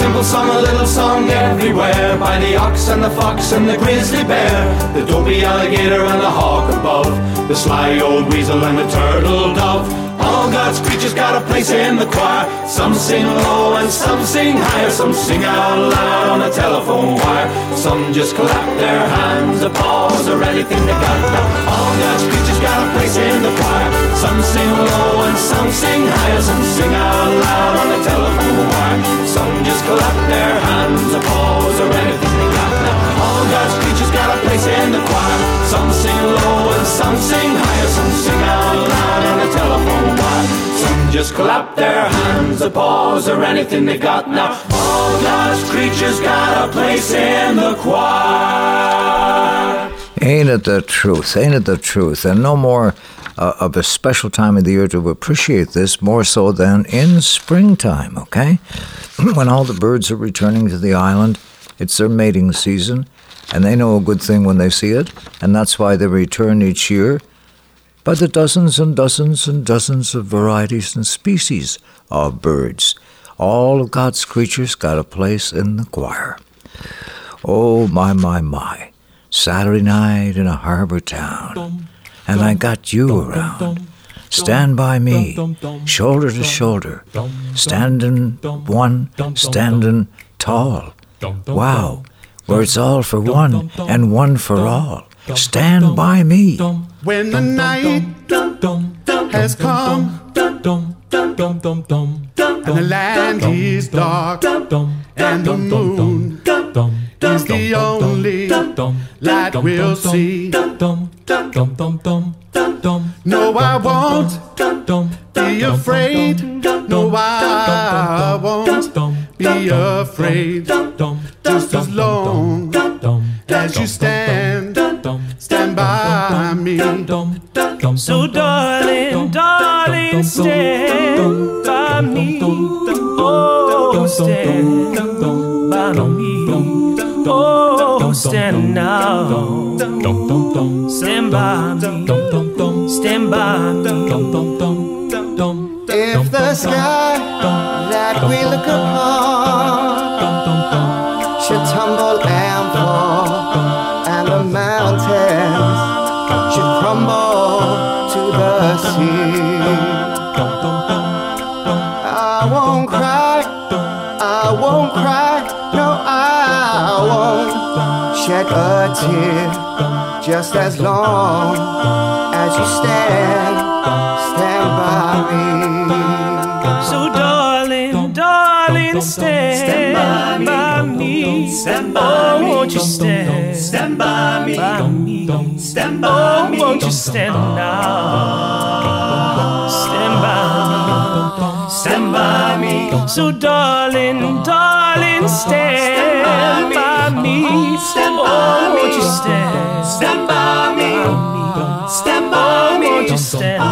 Simple song, a little song everywhere by the ox and the fox and the grizzly bear, the dopey alligator and the hawk above, the sly old weasel and the turtle dove. All God's creatures got a place in the choir. Some sing low and some sing higher. Some sing out loud on a. Some just clap their hands, applause, or anything they got now. All God's creatures got a place in the choir. Some sing low and some sing higher. Some sing out loud on a telephone wire. Some just clap their hands, applause, or anything they got now. All God's creatures got a place in the choir. Some sing low and some sing higher. Some sing out loud on a telephone wire. Some just clap their hands, applause, or anything they got now. God's creatures got a place in the choir. Ain't it the truth? Ain't it the truth? And no more uh, of a special time of the year to appreciate this more so than in springtime, okay? when all the birds are returning to the island, it's their mating season, and they know a good thing when they see it, and that's why they return each year by the dozens and dozens and dozens of varieties and species of birds. All of God's creatures got a place in the choir. Oh, my, my, my. Saturday night in a harbor town, and I got you around. Stand by me, shoulder to shoulder, standing one, standing tall. Wow, where it's all for one and one for all. Stand by me. When the night has come and the land is dark and the moon is the only light we'll see. No, I won't be afraid. No, I won't be afraid. Just as long as you stand, stand by me. So, darling, darling, stand by me. Oh, stand by me. Oh, stand now. Stand by me. Stand by me. If the sky that we look upon a tear. just as long as you stand, stand by me. So, darling, darling, stand, by me. Stand by oh, won't you stand? Stand by me. By me. Stand oh, by oh, won't you stand now? Stand by me. Stand by me. So, darling, darling, stand by me. Stand by oh, me. won't you stand? Stand by me. Stand Oh, by me. won't you stand?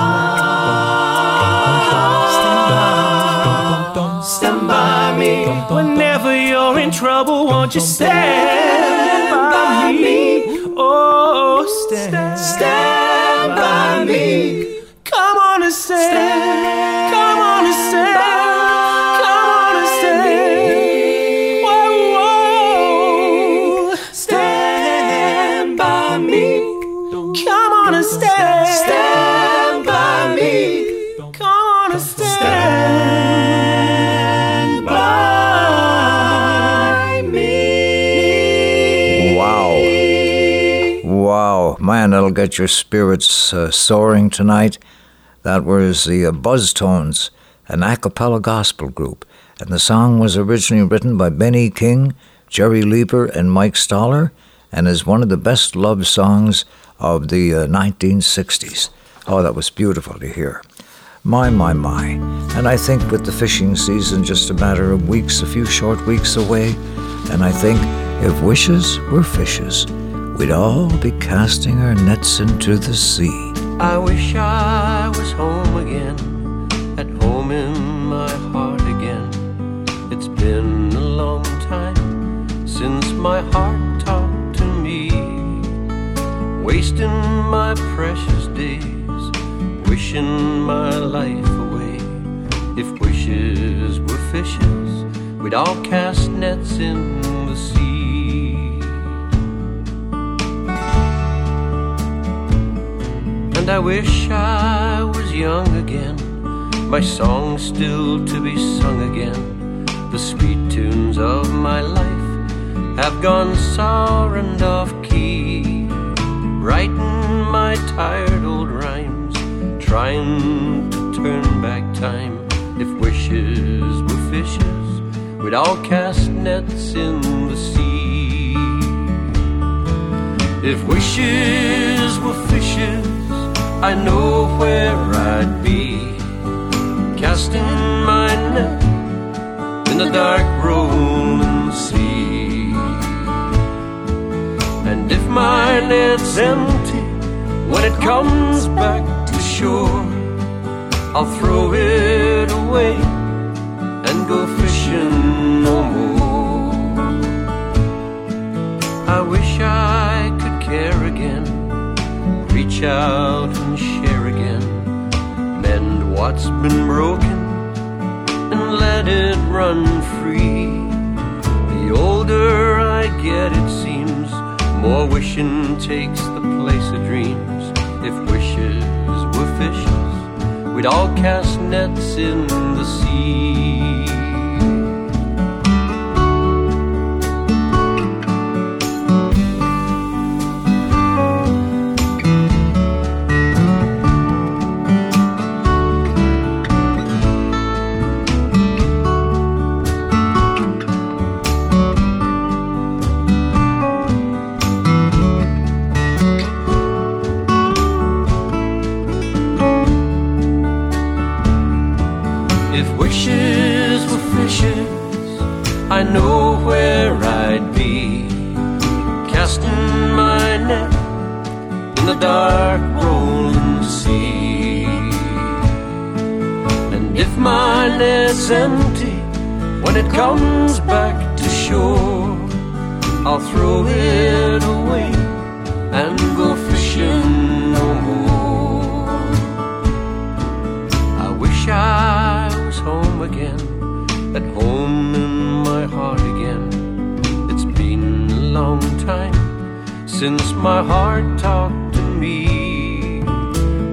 Stand by me. Whenever you're in trouble, won't you stand by me? Oh, stand, stand by me. Come on and stand. Man, that'll get your spirits uh, soaring tonight. That was the uh, Buzz Tones, an a cappella gospel group. And the song was originally written by Benny King, Jerry Leiber, and Mike Stoller, and is one of the best love songs of the uh, 1960s. Oh, that was beautiful to hear. My, my, my. And I think with the fishing season just a matter of weeks, a few short weeks away, and I think if wishes were fishes, we'd all be casting our nets into the sea. I wish I was home again, at home in my heart again. It's been a long time since my heart talked to me, wasting my precious days, wishing my life away. If wishes were fishes, we'd all cast nets in the sea. And I wish I was young again, my songs still to be sung again. The sweet tunes of my life have gone sour and off key. Writing my tired old rhymes, trying to turn back time. If wishes were fishes, we'd all cast nets in the sea. If wishes were fishes, I know where I'd be, casting my net in the dark rolling sea. And if my net's empty when it comes back to shore, I'll throw it away and go fishing no more. I wish I reach out and share again, mend what's been broken, and let it run free. The older I get, it seems, more wishing takes the place of dreams. If wishes were fishes, we'd all cast nets in the sea. Know where I'd be. Casting my net in the dark rolling sea. And if my net's empty when it comes back to shore, I'll throw it away and go fishing no more. I wish I was home again, at home since my heart talked to me,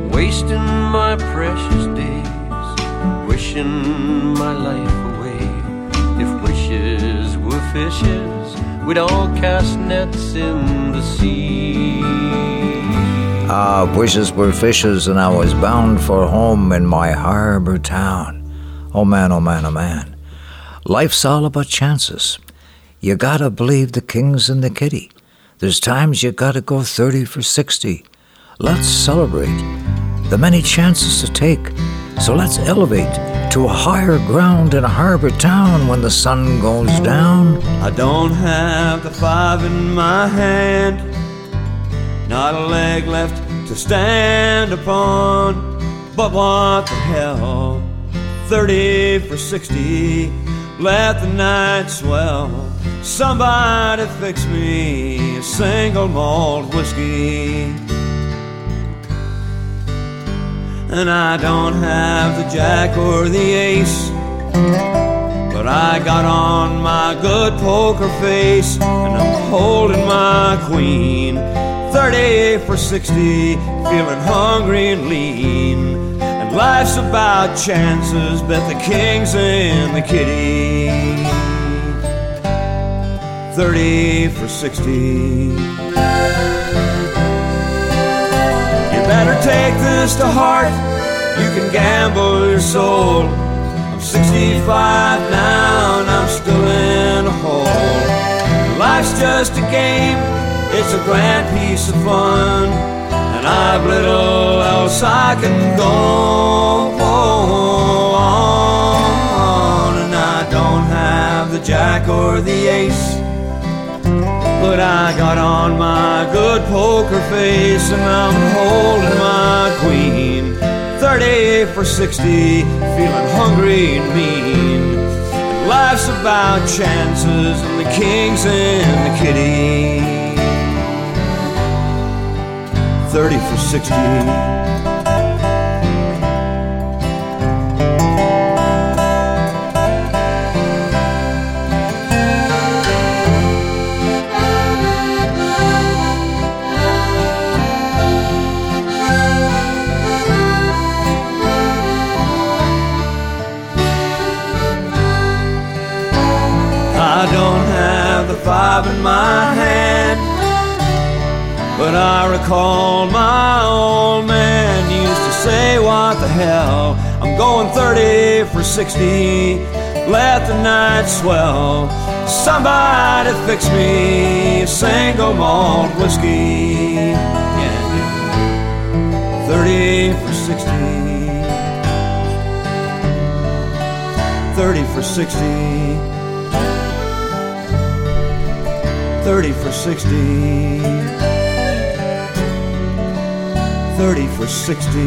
wasting my precious days, wishing my life away. If wishes were fishes. we'd all cast nets in the sea. Ah, wishes were fishes, and I was bound for home in my harbor town. Oh man, oh man, oh man. Life's all about chances. You gotta believe the king's in the kitty. There's times you gotta go 30 for 60. Let's celebrate the many chances to take. So let's elevate to a higher ground in a harbor town when the sun goes down. I don't have the five in my hand, not a leg left to stand upon. But what the hell? 30 for 60, let the night swell. Somebody fix me a single malt whiskey. And I don't have the jack or the ace. But I got on my good poker face and I'm holding my queen. 30 for 60, feeling hungry and lean. And life's about chances, bet the king's in the kitty. 30 for 60. You better take this to heart. You can gamble your soul. I'm 65 now and I'm still in a hole. Life's just a game, it's a grand piece of fun. And I've little else I can go on. And I don't have the jack or the ace. But I got on my good poker face and I'm holding my queen. 30 for 60, feeling hungry and mean. Life's about chances and the king's and the kitty. 30 for 60. Five in my hand, but I recall my old man used to say, What the hell? I'm going 30 for 60. Let the night swell. Somebody fix me a single malt whiskey. Yeah, yeah. 30 for 60. 30 for 60. 30 for 60. 30 for 60.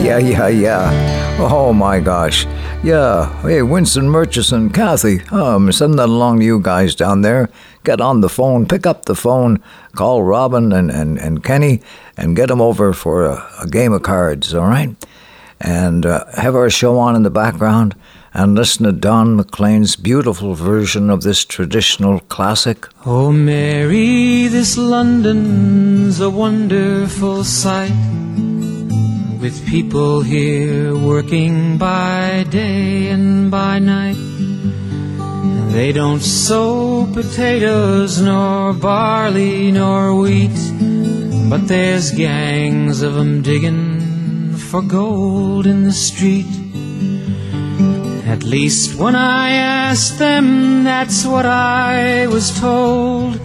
yeah, yeah, yeah. Oh my gosh. Yeah. Hey, Winston Murchison, Kathy, um, send that along to you guys down there. Get on the phone, pick up the phone, call Robin and, and, and Kenny, and get them over for a, a game of cards, all right? And uh, have our show on in the background and listen to Don McLean's beautiful version of this traditional classic. Oh, Mary, this London's a wonderful sight. With people here working by day and by night. They don't sow potatoes, nor barley, nor wheat. But there's gangs of 'em digging for gold in the street. At least when I asked them, that's what I was told.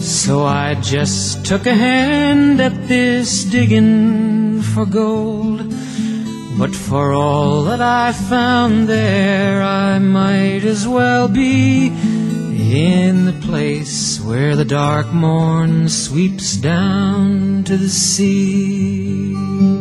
So I just took a hand at this digging for gold. But for all that I found there, I might as well be in the place where the dark Mourne sweeps down to the sea.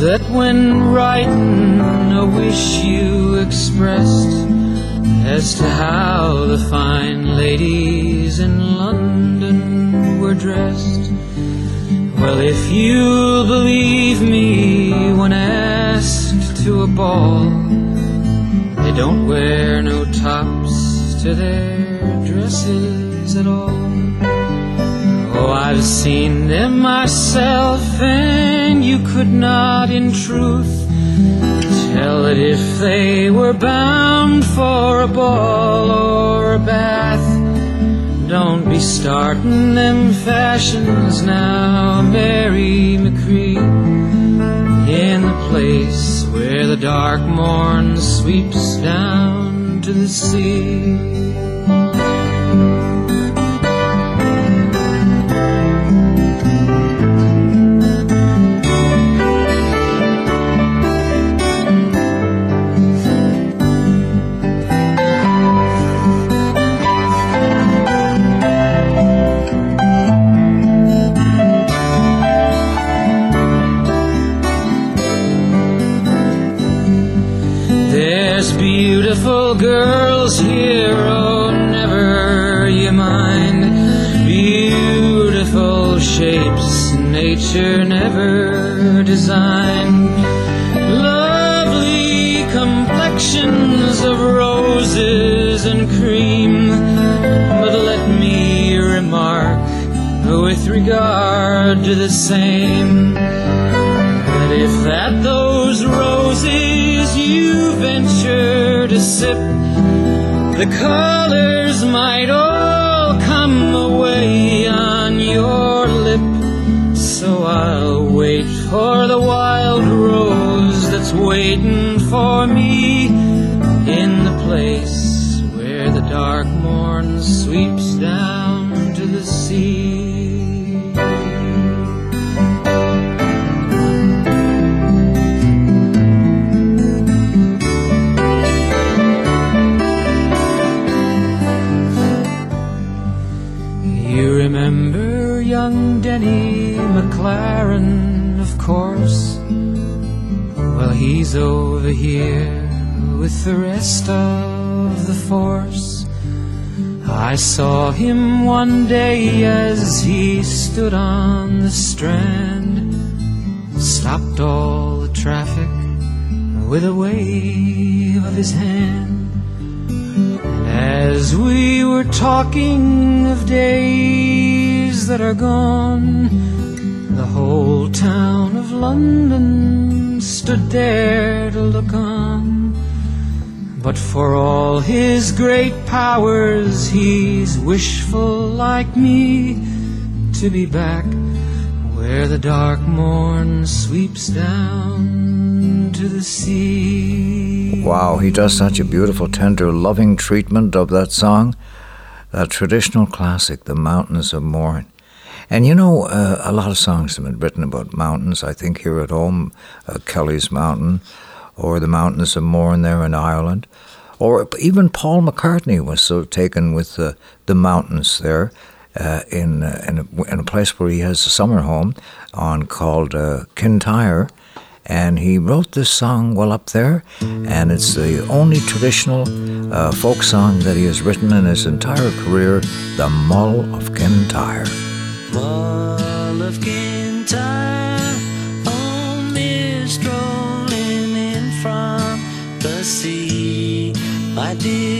That when writing a wish you expressed as to how the fine ladies in London were dressed. Well, if you'll believe me when asked to a ball, they don't wear no tops to their dresses. at all. Oh, I've seen them myself, and you could not, in truth, tell it if they were bound for a ball or a bath. Don't be starting them fashions now, Mary McCree, in the place where the dark Mourne sweeps down to the sea. Beautiful girls here, oh, never you mind. Beautiful shapes nature never designed. Lovely complexions of roses and cream. But let me remark, with regard to the same, sip, the colors might all come away on your lip. So I'll wait for the wild rose that's waiting for me over here with the rest of the force. I saw him one day as he stood on the strand, stopped all the traffic with a wave of his hand. As we were talking of days that are gone, the whole town of London stood there to look on. But for all his great powers, he's wishful like me to be back where the dark Mourne sweeps down to the sea. Wow, he does such a beautiful, tender, loving treatment of that song. That traditional classic, The Mountains of Mourne. And you know, uh, a lot of songs have been written about mountains. I think here at home, uh, Kelly's Mountain, or the Mountains of Mourne there in Ireland. Or even Paul McCartney was so taken with uh, the mountains there uh, in, uh, in, a, in a place where he has a summer home on called uh, Kintyre. And he wrote this song well up there, and it's the only traditional uh, folk song that he has written in his entire career, The Mull of Kintyre. Mull of Kintyre, oh, mist rolling in from the sea. My desire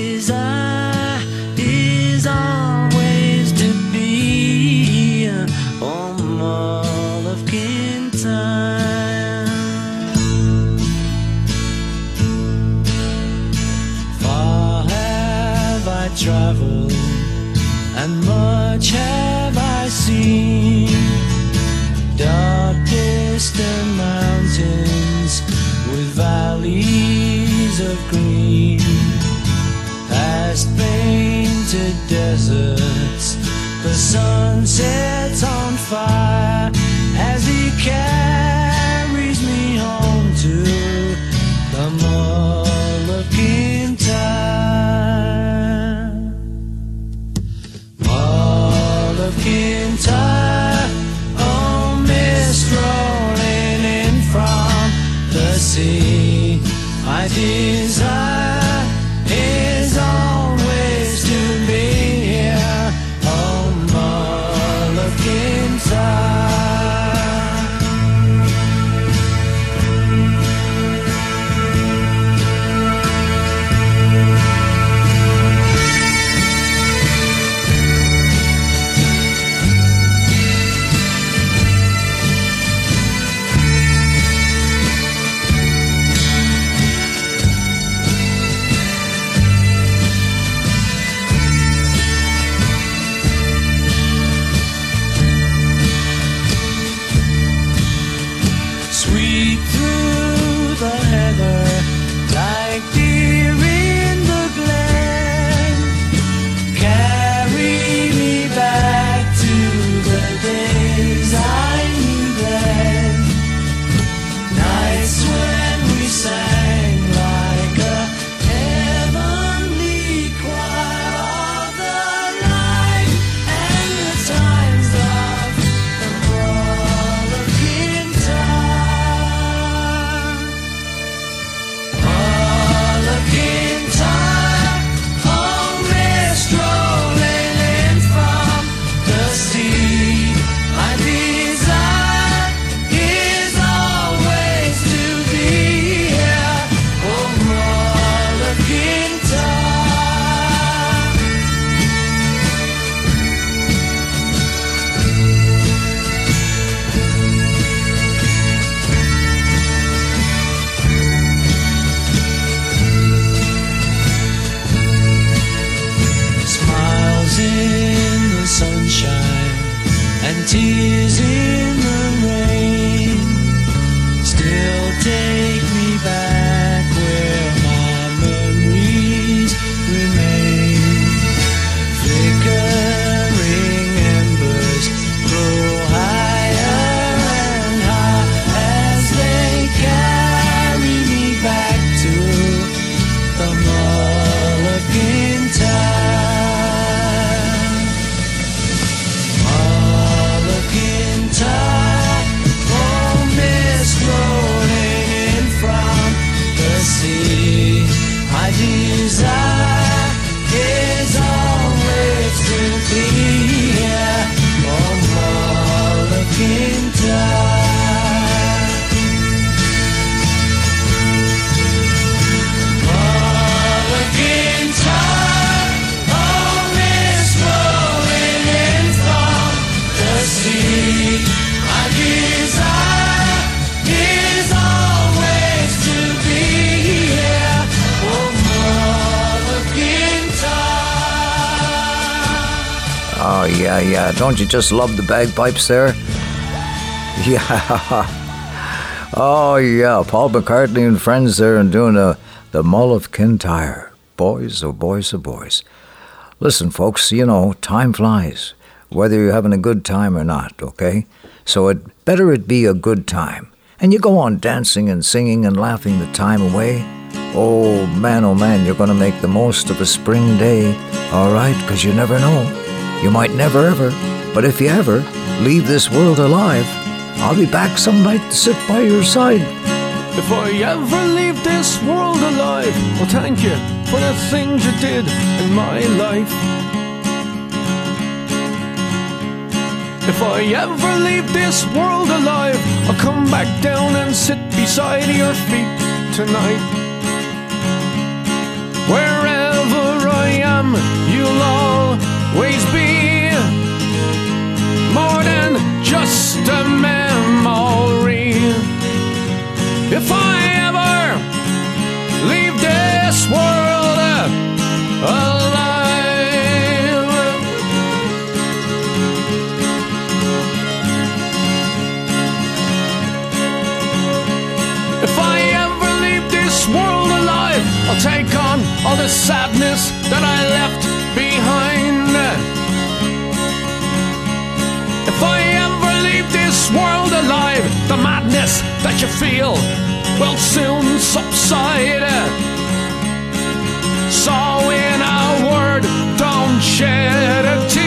just love the bagpipes there? Yeah. Oh, yeah. Paul McCartney and friends there and doing the, the Mull of Kintyre. Boys, oh, boys, oh, boys. Listen, folks, you know, time flies, whether you're having a good time or not, okay? So it better it be a good time. And you go on dancing and singing and laughing the time away. Oh, man, oh, man, you're going to make the most of a spring day, all right? Because you never know. You might never ever, but if you ever leave this world alive, I'll be back some night to sit by your side. If I ever leave this world alive, well, thank you for the things you did in my life. If I ever leave this world alive, I'll come back down and sit beside your feet tonight. Wherever I am, you'll always be more than just a memory. If I ever leave this world uh, alive. If I ever leave this world alive, I'll take on all the sadness world alive, the madness that you feel will soon subside. So, in a word, don't shed a tear.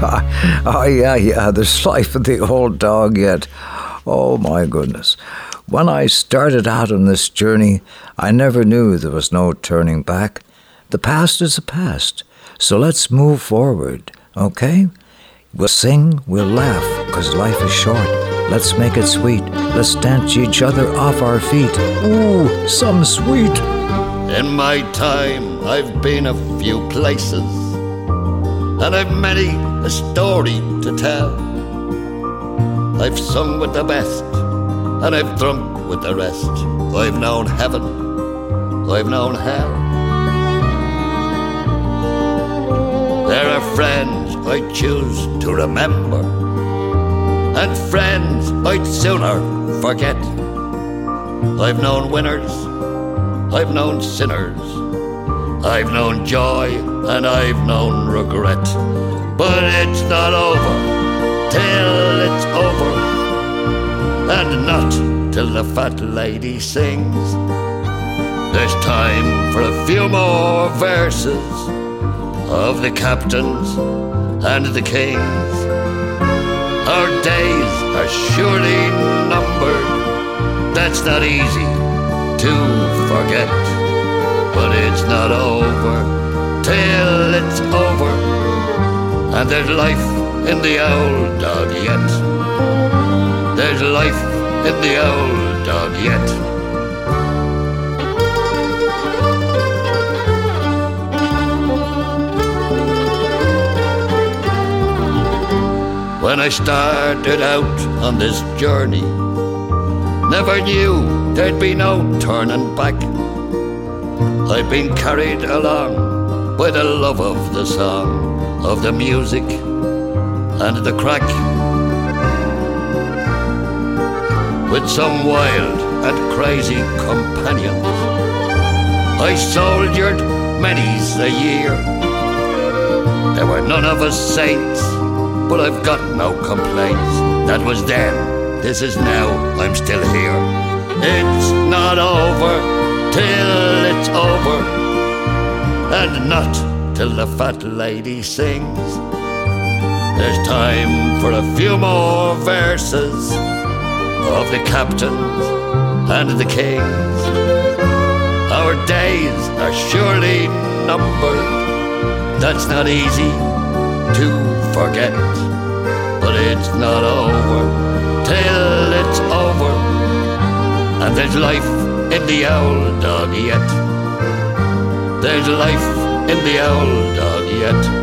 Yeah, yeah. There's life in the old dog yet. Oh, my goodness. When I started out on this journey, I never knew there was no turning back. The past is the past, so let's move forward, okay? We'll sing, we'll laugh, because life is short. Let's make it sweet. Let's dance each other off our feet. Ooh, some sweet. In my time, I've been a few places, and I've many a story to tell. I've sung with the best, and I've drunk with the rest. I've known heaven, I've known hell. There are friends I choose to remember, and friends I'd sooner forget. I've known winners, I've known sinners, I've known joy, and I've known regret. But it's not over till it's over, and not till the fat lady sings. There's time for a few more verses of the captains and the kings. Our days are surely numbered, that's not easy to forget. But it's not over till it's over, and there's life in the old dog yet. There's life in the old dog yet. When I started out on this journey, never knew there'd be no turning back. I've been carried along by the love of the song, of the music, and the crack. With some wild and crazy companions, I soldiered many's a year. There were none of us saints, but I've got no complaints. That was then, this is now, I'm still here. It's not over till it's over, and not till the fat lady sings. There's time for a few more verses of the captains and the kings. Our days are surely numbered, that's not easy to forget. But it's not over till it's over, and there's life in the old dog yet. There's life in the old dog yet.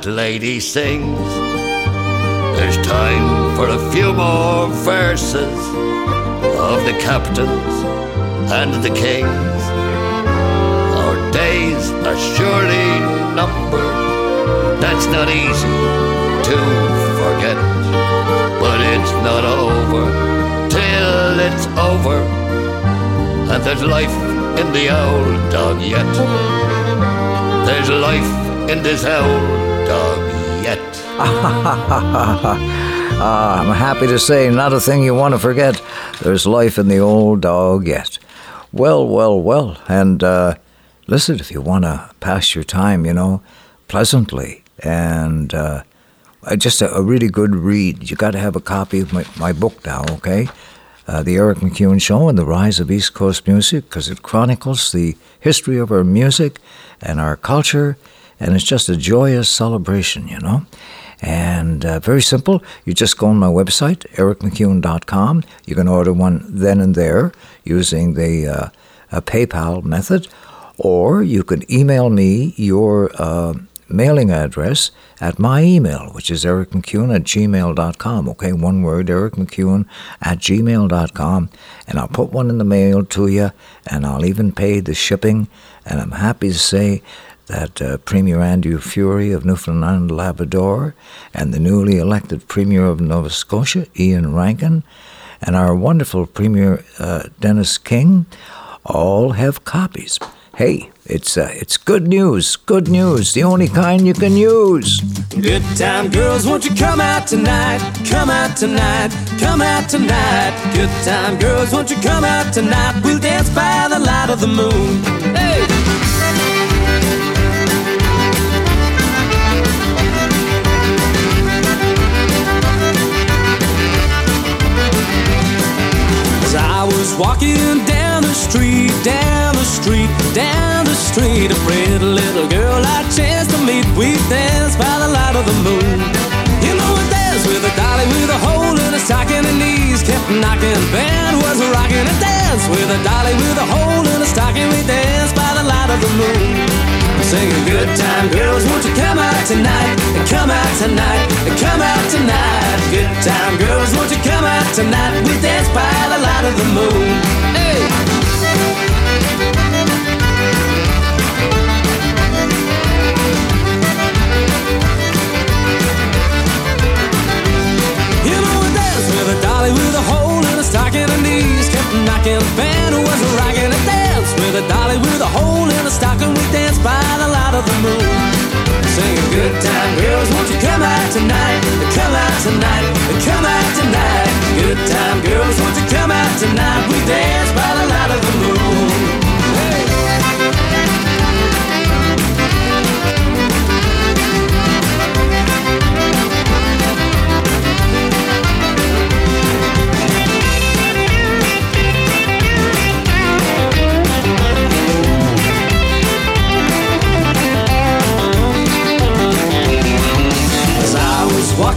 Fat lady sings. There's time for a few more verses of the captains and the kings. Our days are surely numbered, that's not easy to forget. But it's not over till it's over and there's life in the old dog yet. There's life in this old dog yet. ah, I'm happy to say, not a thing you want to forget. There's life in the old dog yet. Well, well, well. And uh, listen, if you want to pass your time, you know, pleasantly and uh, uh, just a, a really good read, you got to have a copy of my, my book now, okay? Uh, the Eric McEwen Show and the Rise of East Coast Music because it chronicles the history of our music and our culture, and it's just a joyous celebration, you know. And uh, very simple. You just go on my website, ericmcEwen.com. You can order one then and there using the uh, PayPal method, or you can email me your uh, mailing address at my email, which is ericmcewen at gmail.com. Okay, one word, ericmcewen at gmail.com. And I'll put one in the mail to you, and I'll even pay the shipping. And I'm happy to say that uh, Premier Andrew Furey of Newfoundland and Labrador and the newly elected Premier of Nova Scotia, Iain Rankin, and our wonderful Premier uh, Dennis King all have copies. Hey, it's uh, it's good news, good news, the only kind you can use. Good time girls, won't you come out tonight? Come out tonight, come out tonight. Good time girls, won't you come out tonight? We'll dance by the light of the moon. Hey! Was walking down the street, down the street, down the street, a pretty little girl I chanced to meet. We danced by the light of the moon. You know, we danced with a dolly with a hole in her stocking and knees kept knocking. Band was rocking and danced with a dolly with a hole in her stocking. We danced by the light of the moon. Singing good time girls, won't you come out tonight? Come out tonight, come out tonight. Good time girls, won't you come out tonight? We dance by the light of the moon. Hey! Know we dance with a dolly with a hole in her stocking and knees kept knocking. Band was rocking a a dolly with a hole in her stocking. We dance by the light of the moon. Singing good time girls, won't you come out tonight? Come out tonight, come out tonight. Good time girls, won't you come out tonight? We dance by the light of the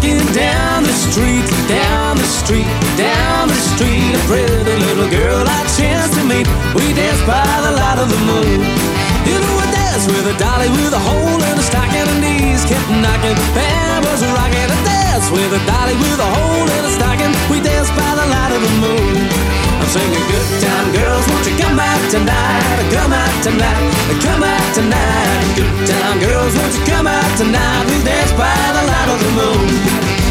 walking down the street, down the street, down the street, a pretty little girl I chanced to meet. We danced by the light of the moon. Danced with a dolly with a hole in her stocking and knees kept knocking. Band was a rocking a dance with a dolly with a hole in her stocking. We danced by the light of the moon. I'm singing good time girls, won't you come out tonight? Come out tonight, come out tonight. Good time girls, won't you come out tonight? We dance by the light of the moon.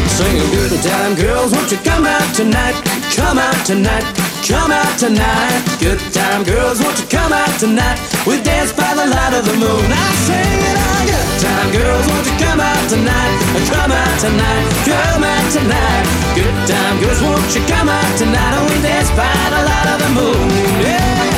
Singing good time girls, won't you come out tonight? Come out tonight, come out tonight. Good time girls, won't you come out tonight? We dance by the light of the moon. I sing it all good time girls, won't you come out tonight? Come out tonight, come out tonight. Good time girls, won't you come out tonight? And we dance by the light of the moon. Yeah.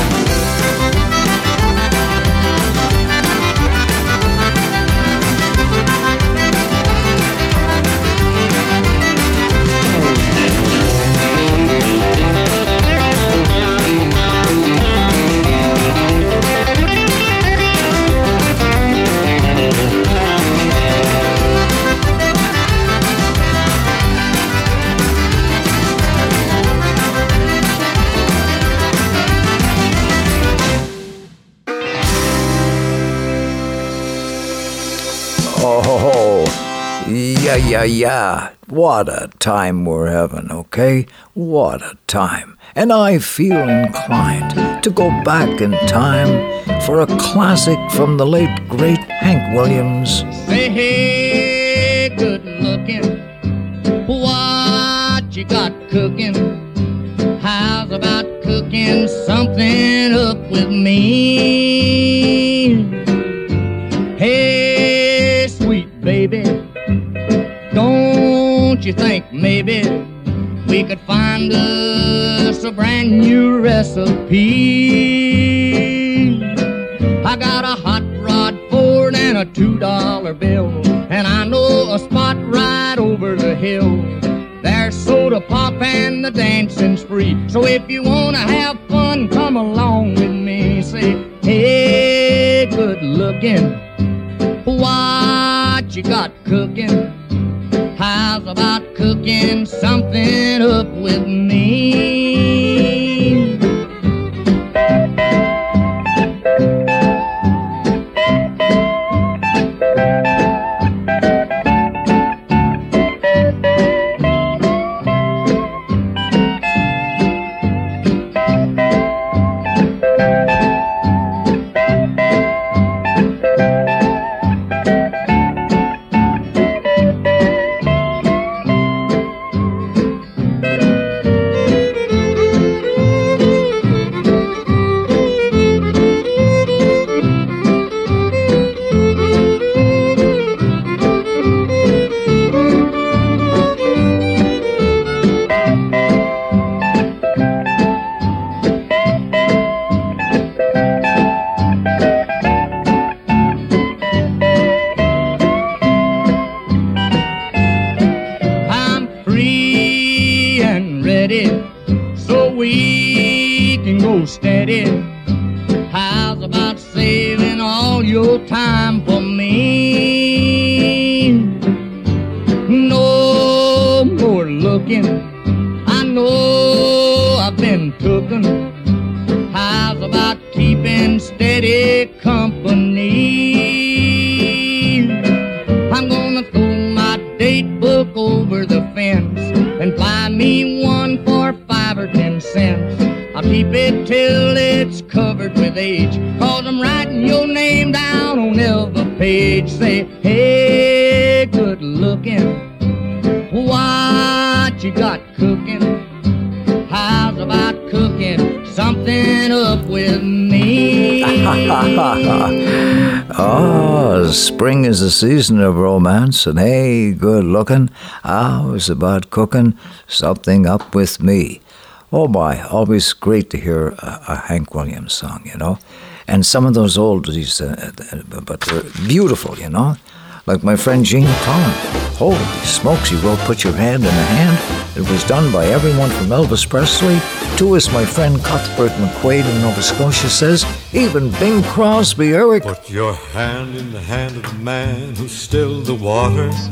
Yeah. What a time we're having, okay? What a time. And I feel inclined to go back in time for a classic from the late, great Hank Williams. Hey, good looking. What you got cooking? How's about cooking something up with me? Hey, you think maybe we could find us a brand new recipe? I got a hot rod Ford and a two dollar bill, and I know a spot right over the hill. There's soda pop and the dancing spree. So if you wanna have fun, come along with me. Say, hey, good looking, what you got cooking? How's about cooking something up with me? Season of romance, and hey, good looking. I was about cooking something up with me? Oh my, always great to hear a, a Hank Williams song, you know. And some of those oldies, uh, uh, but they're beautiful, you know. Like my friend Gene MacLellan. Holy smokes, he wrote Put Your Hand in the Hand. It was done by everyone from Elvis Presley to, as my friend Cuthbert McQuaid in Nova Scotia says, even Bing Crosby, Eric. Put your hand in the hand of the man who stilled the waters.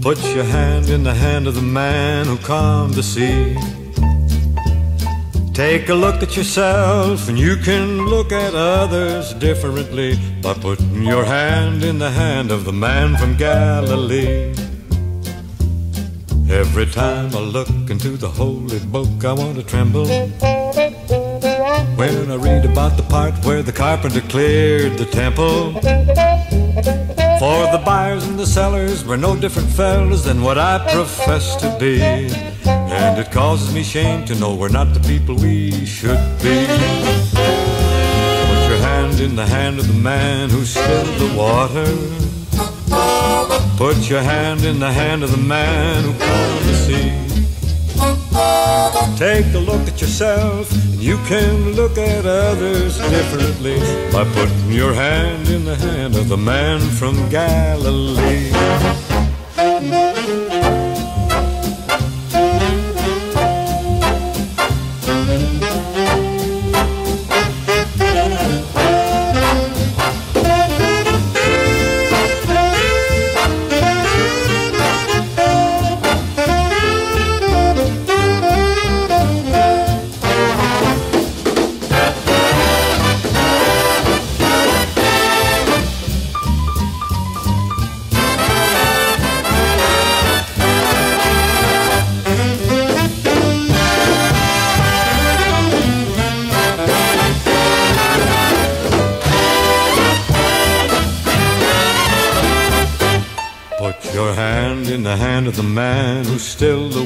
Put your hand in the hand of the man who calmed the sea. Take a look at yourself, and you can look at others differently by putting your hand in the hand of the man from Galilee. Every time I look into the holy book, I want to tremble. When I read about the part where the carpenter cleared the temple. For the buyers and the sellers were no different fellas than what I profess to be. And it causes me shame to know we're not the people we should be. Put your hand in the hand of the man who spilled the water. Put your hand in the hand of the man who calmed the sea. Take a look at yourself, and you can look at others differently by putting your hand in the hand of the man from Galilee.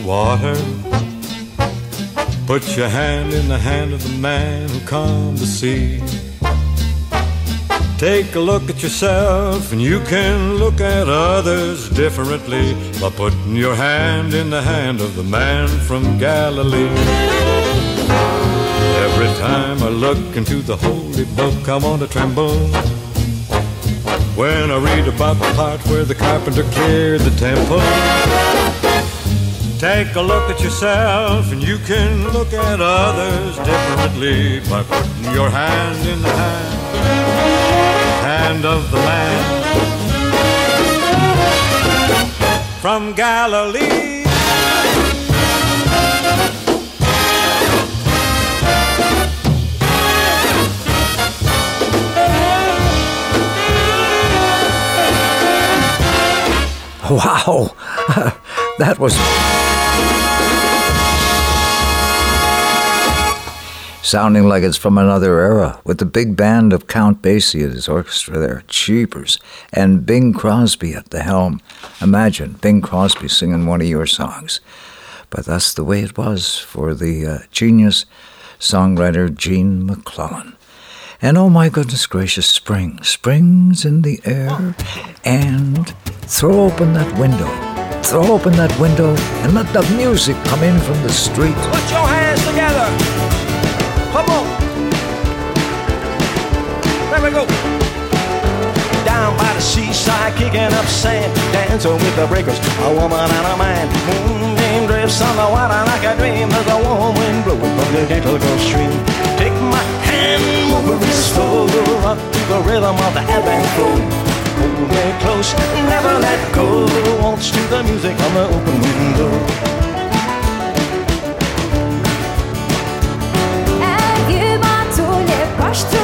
Water. Put your hand in the hand of the man who calmed to see. Take a look at yourself, and you can look at others differently by putting your hand in the hand of the man from Galilee. Every time I look into the holy book, I want to tremble. When I read about the part where the carpenter cleared the temple. Take a look at yourself, and you can look at others differently by putting your hand in the hand, hand of the man from Galilee. Wow, that was. Sounding like it's from another era, with the big band of Count Basie at his orchestra there, Cheapers, and Bing Crosby at the helm. Imagine Bing Crosby singing one of your songs. But that's the way it was for the uh, genius songwriter Gene MacLellan. And oh my goodness gracious, spring. Spring's in the air. And throw open that window. Throw open that window and let the music come in from the street. Put your hands together. We go. Down by the seaside, kicking up sand, dancing with the breakers, a woman and a man. Moonbeam drifts on the water like a dream. There's a warm wind blowing from the gentle Gulf Stream. Take my hand, move it slow, rock to the rhythm of the ebb and flow. Hold me close, never let go. Waltz to the music on the open window. Un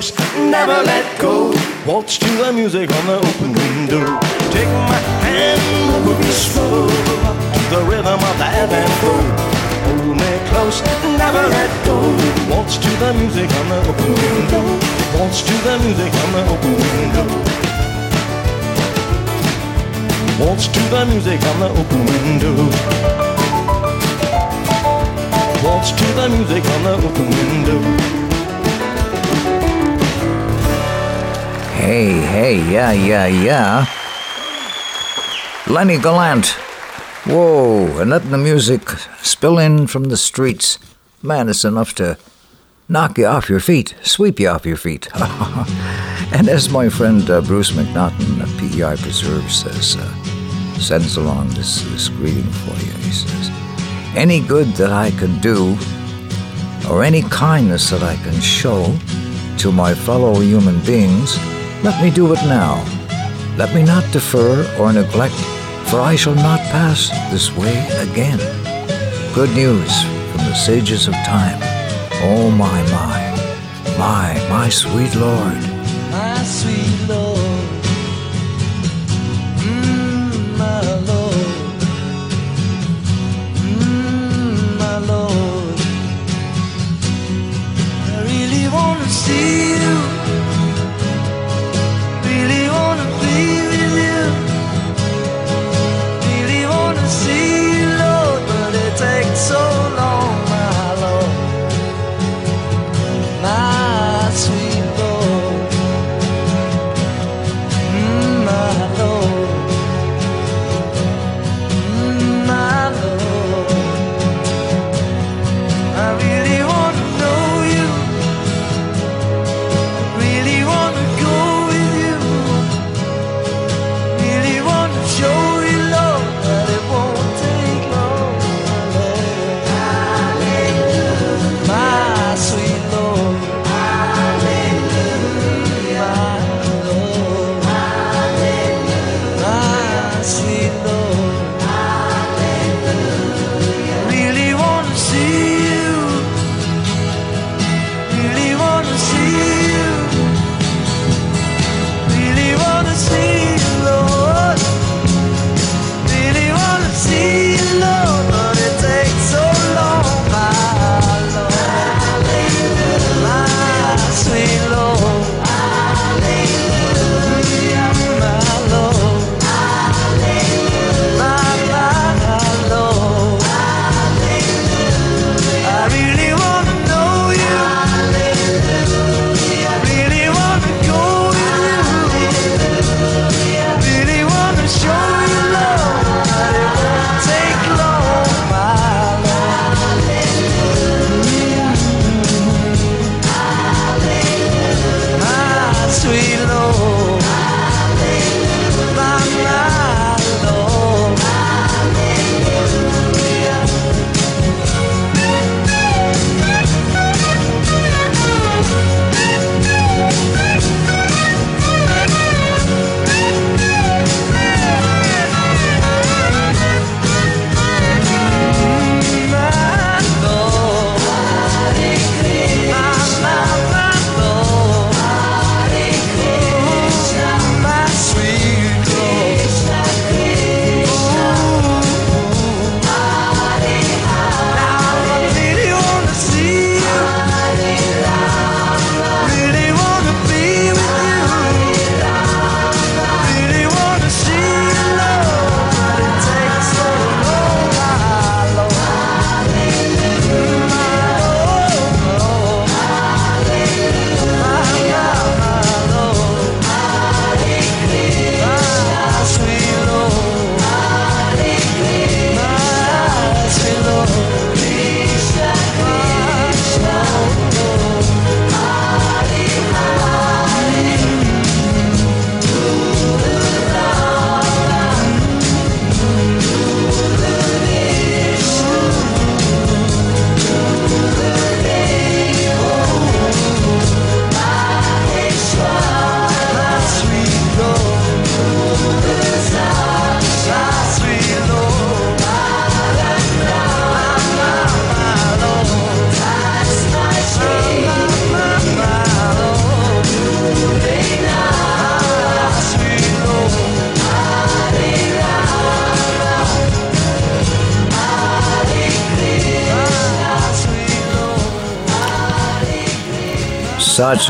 close, never let go. Waltz to the music on the open window. Take my hand, move it slow, to the rhythm of the ebb and flow. Hold me close, never let go. Waltz to the music on the open window. Waltz to the music on the open window. Waltz to the music on the open window. Waltz to the music on the open window. Hey, hey, yeah, yeah, yeah. Lenny Gallant. Whoa, and letting the music spill in from the streets. Man, it's enough to knock you off your feet, sweep you off your feet. and as my friend uh, Bruce MacNaughton at PEI Preserve says, uh, sends along this, this greeting for you. He says, Any good that I can do, or any kindness that I can show to my fellow human beings, let me do it now. Let me not defer or neglect, for I shall not pass this way again. Good news from the sages of time. Oh, my, my, my, my sweet Lord. my sweet Lord. Mm, my Lord. Mm, my Lord. I really wanna see you. So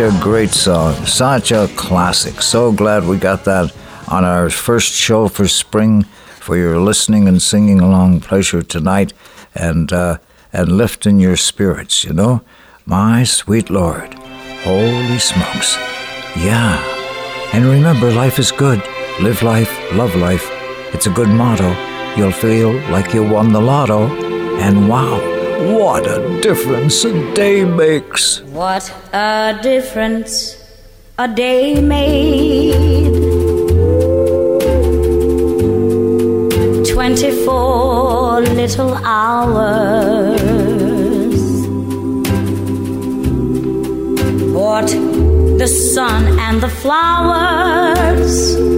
A great song, such a classic. So glad we got that on our first show for spring for your listening and singing along pleasure tonight and uh, and lifting your spirits, you know? My sweet Lord. Holy smokes. Yeah. And remember, life is good. Live life, love life. It's a good motto. You'll feel like you won the lotto. And wow, what a difference a day makes. What a difference a day made. 24 little hours. What the sun and the flowers.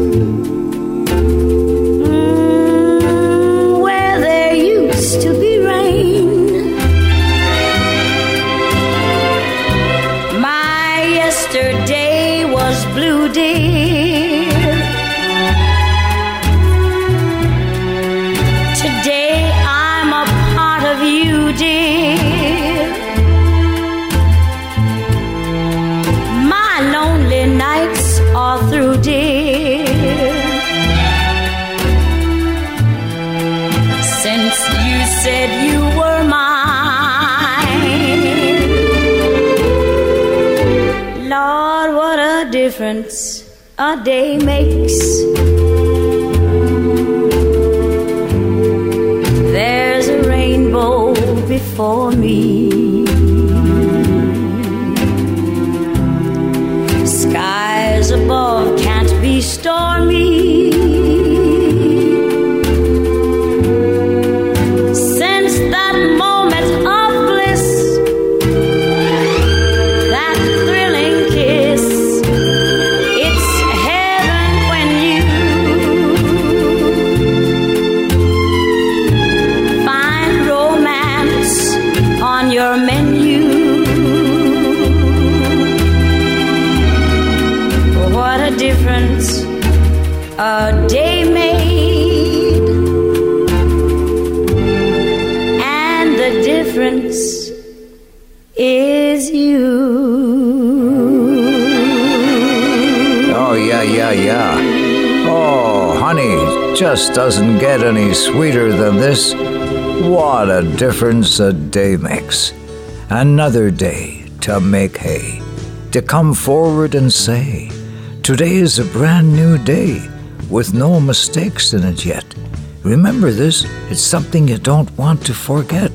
Difference a day makes. There's a rainbow before me. Doesn't get any sweeter than this. What a difference a day makes. Another day to make hay, to come forward and say, Today is a brand new day with no mistakes in it yet. Remember this, it's something you don't want to forget.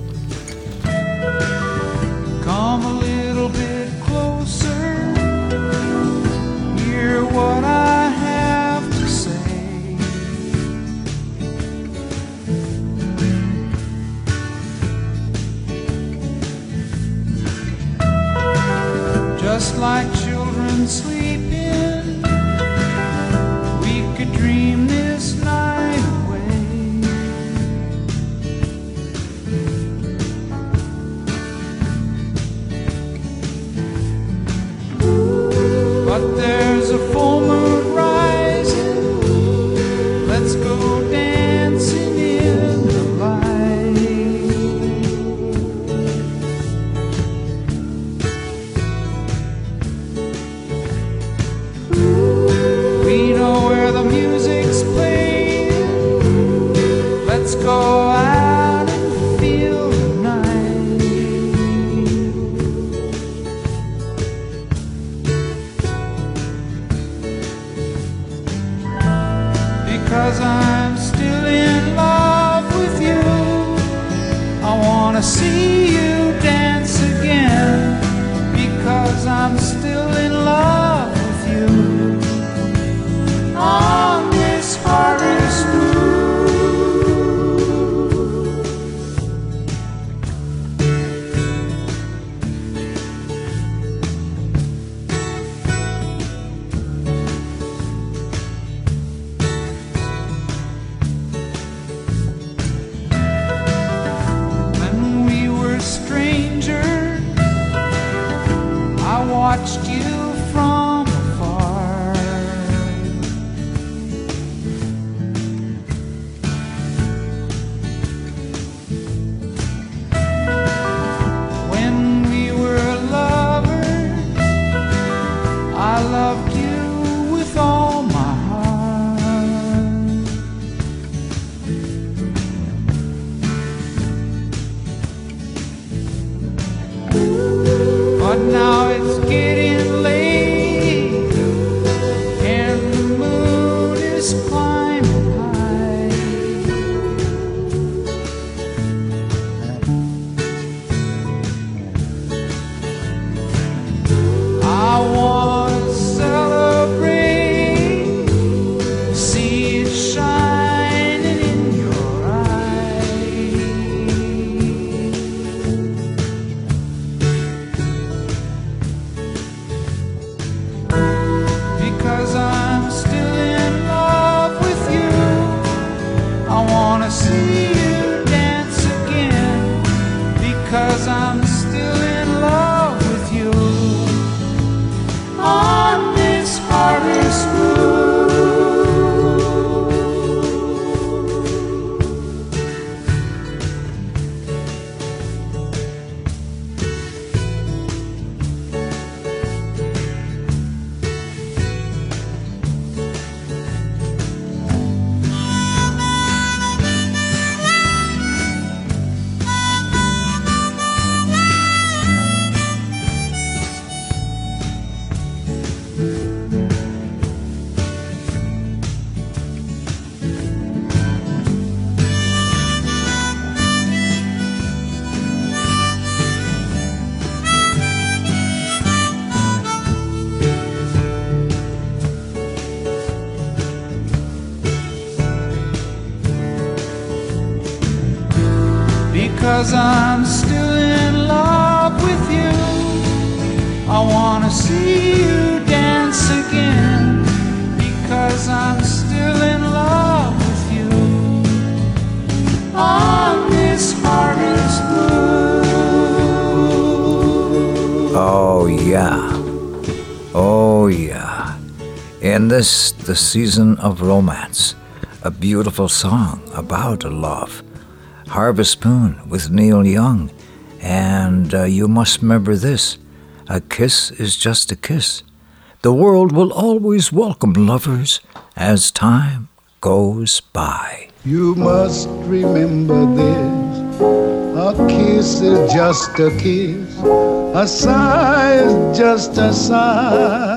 Season of romance, a beautiful song about love. Harvest Moon with Neil Young. And uh, you must remember this a kiss is just a kiss. The world will always welcome lovers as time goes by. You must remember this. A kiss is just a kiss. A sigh is just a sigh.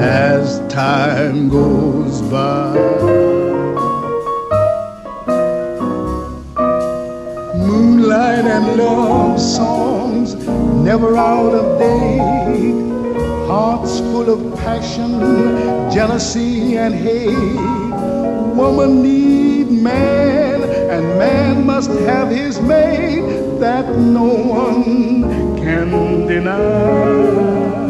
as time goes by. Moonlight and love songs never out of date. Hearts full of passion, jealousy, and hate. Woman need man, and man must have his mate that no one can deny.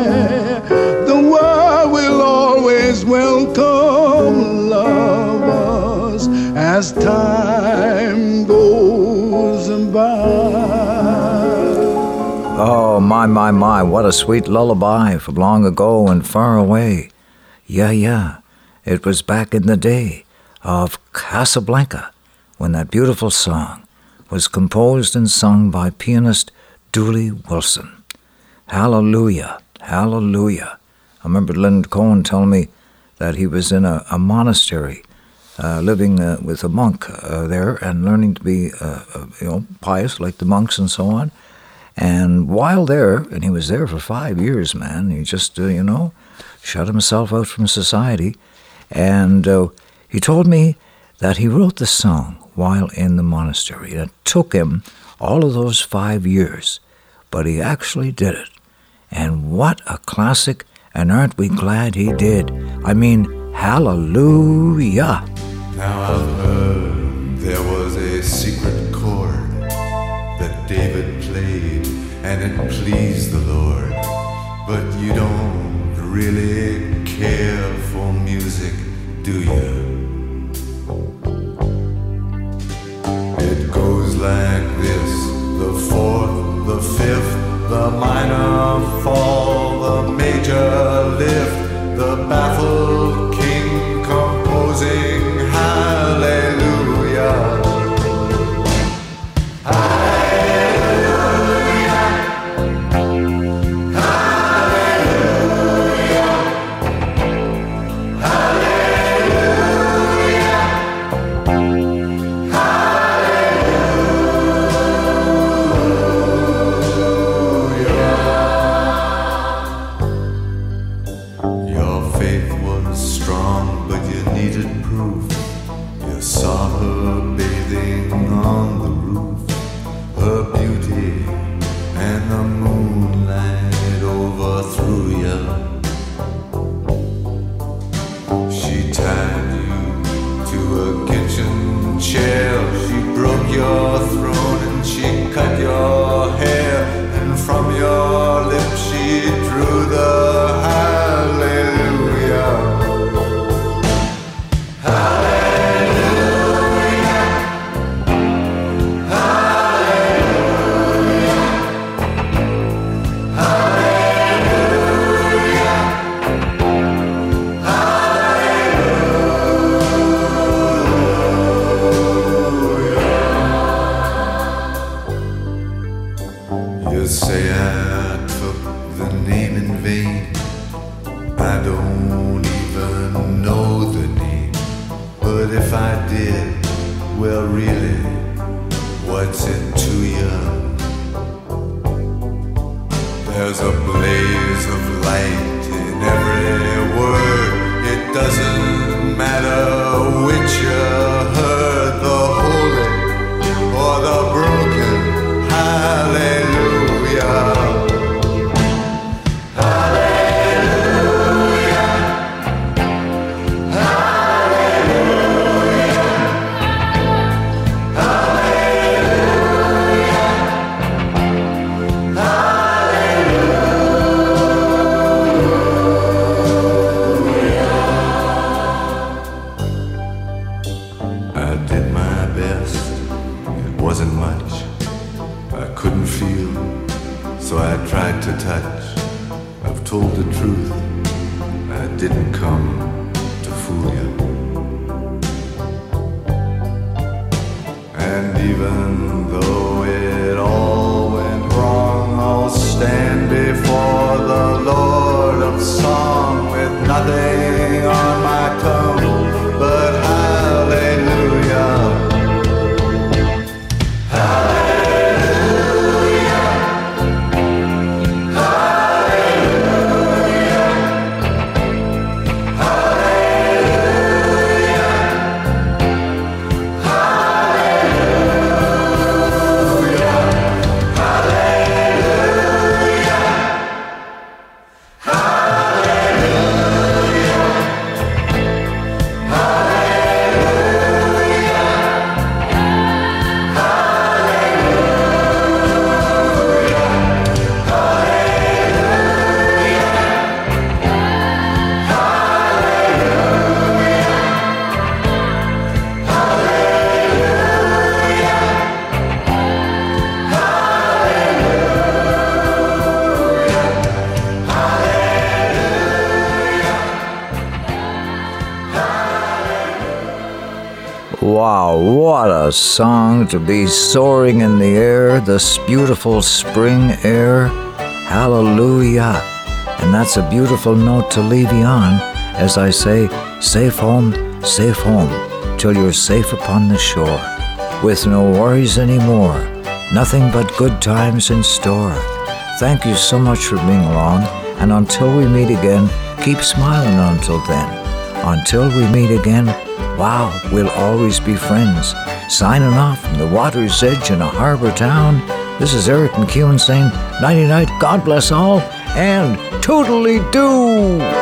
As time goes by. Oh, my, my, my, what a sweet lullaby from long ago and far away. Yeah, yeah, it was back in the day of Casablanca when that beautiful song was composed and sung by pianist Dooley Wilson. Hallelujah, hallelujah. I remember Leonard Cohen telling me that he was in a, a monastery uh, living uh, with a monk uh, there and learning to be, uh, uh, you know, pious like the monks and so on. And while there, and he was there for five years, man, he just, you know, shut himself out from society. And he told me that he wrote the song while in the monastery. And it took him all of those five years, but he actually did it. And what a classic, and aren't we glad he did? I mean, hallelujah. Now I've heard there was a secret chord that David played, and it pleased the Lord. But you don't really care for music, do you? It goes like this the fourth, the fifth, the minor fall, the major lift, the baffled And even though a song to be soaring in the air, this beautiful spring air. Hallelujah. And that's a beautiful note to leave you on as I say, safe home, safe home, till you're safe upon the shore, with no worries anymore, nothing but good times in store. Thank you so much for being along, and until we meet again, keep smiling until then. Until we meet again, wow, we'll always be friends. Signing off from the water's edge in a harbor town, this is Eric McEwen saying nighty night, God bless all, and totally doo!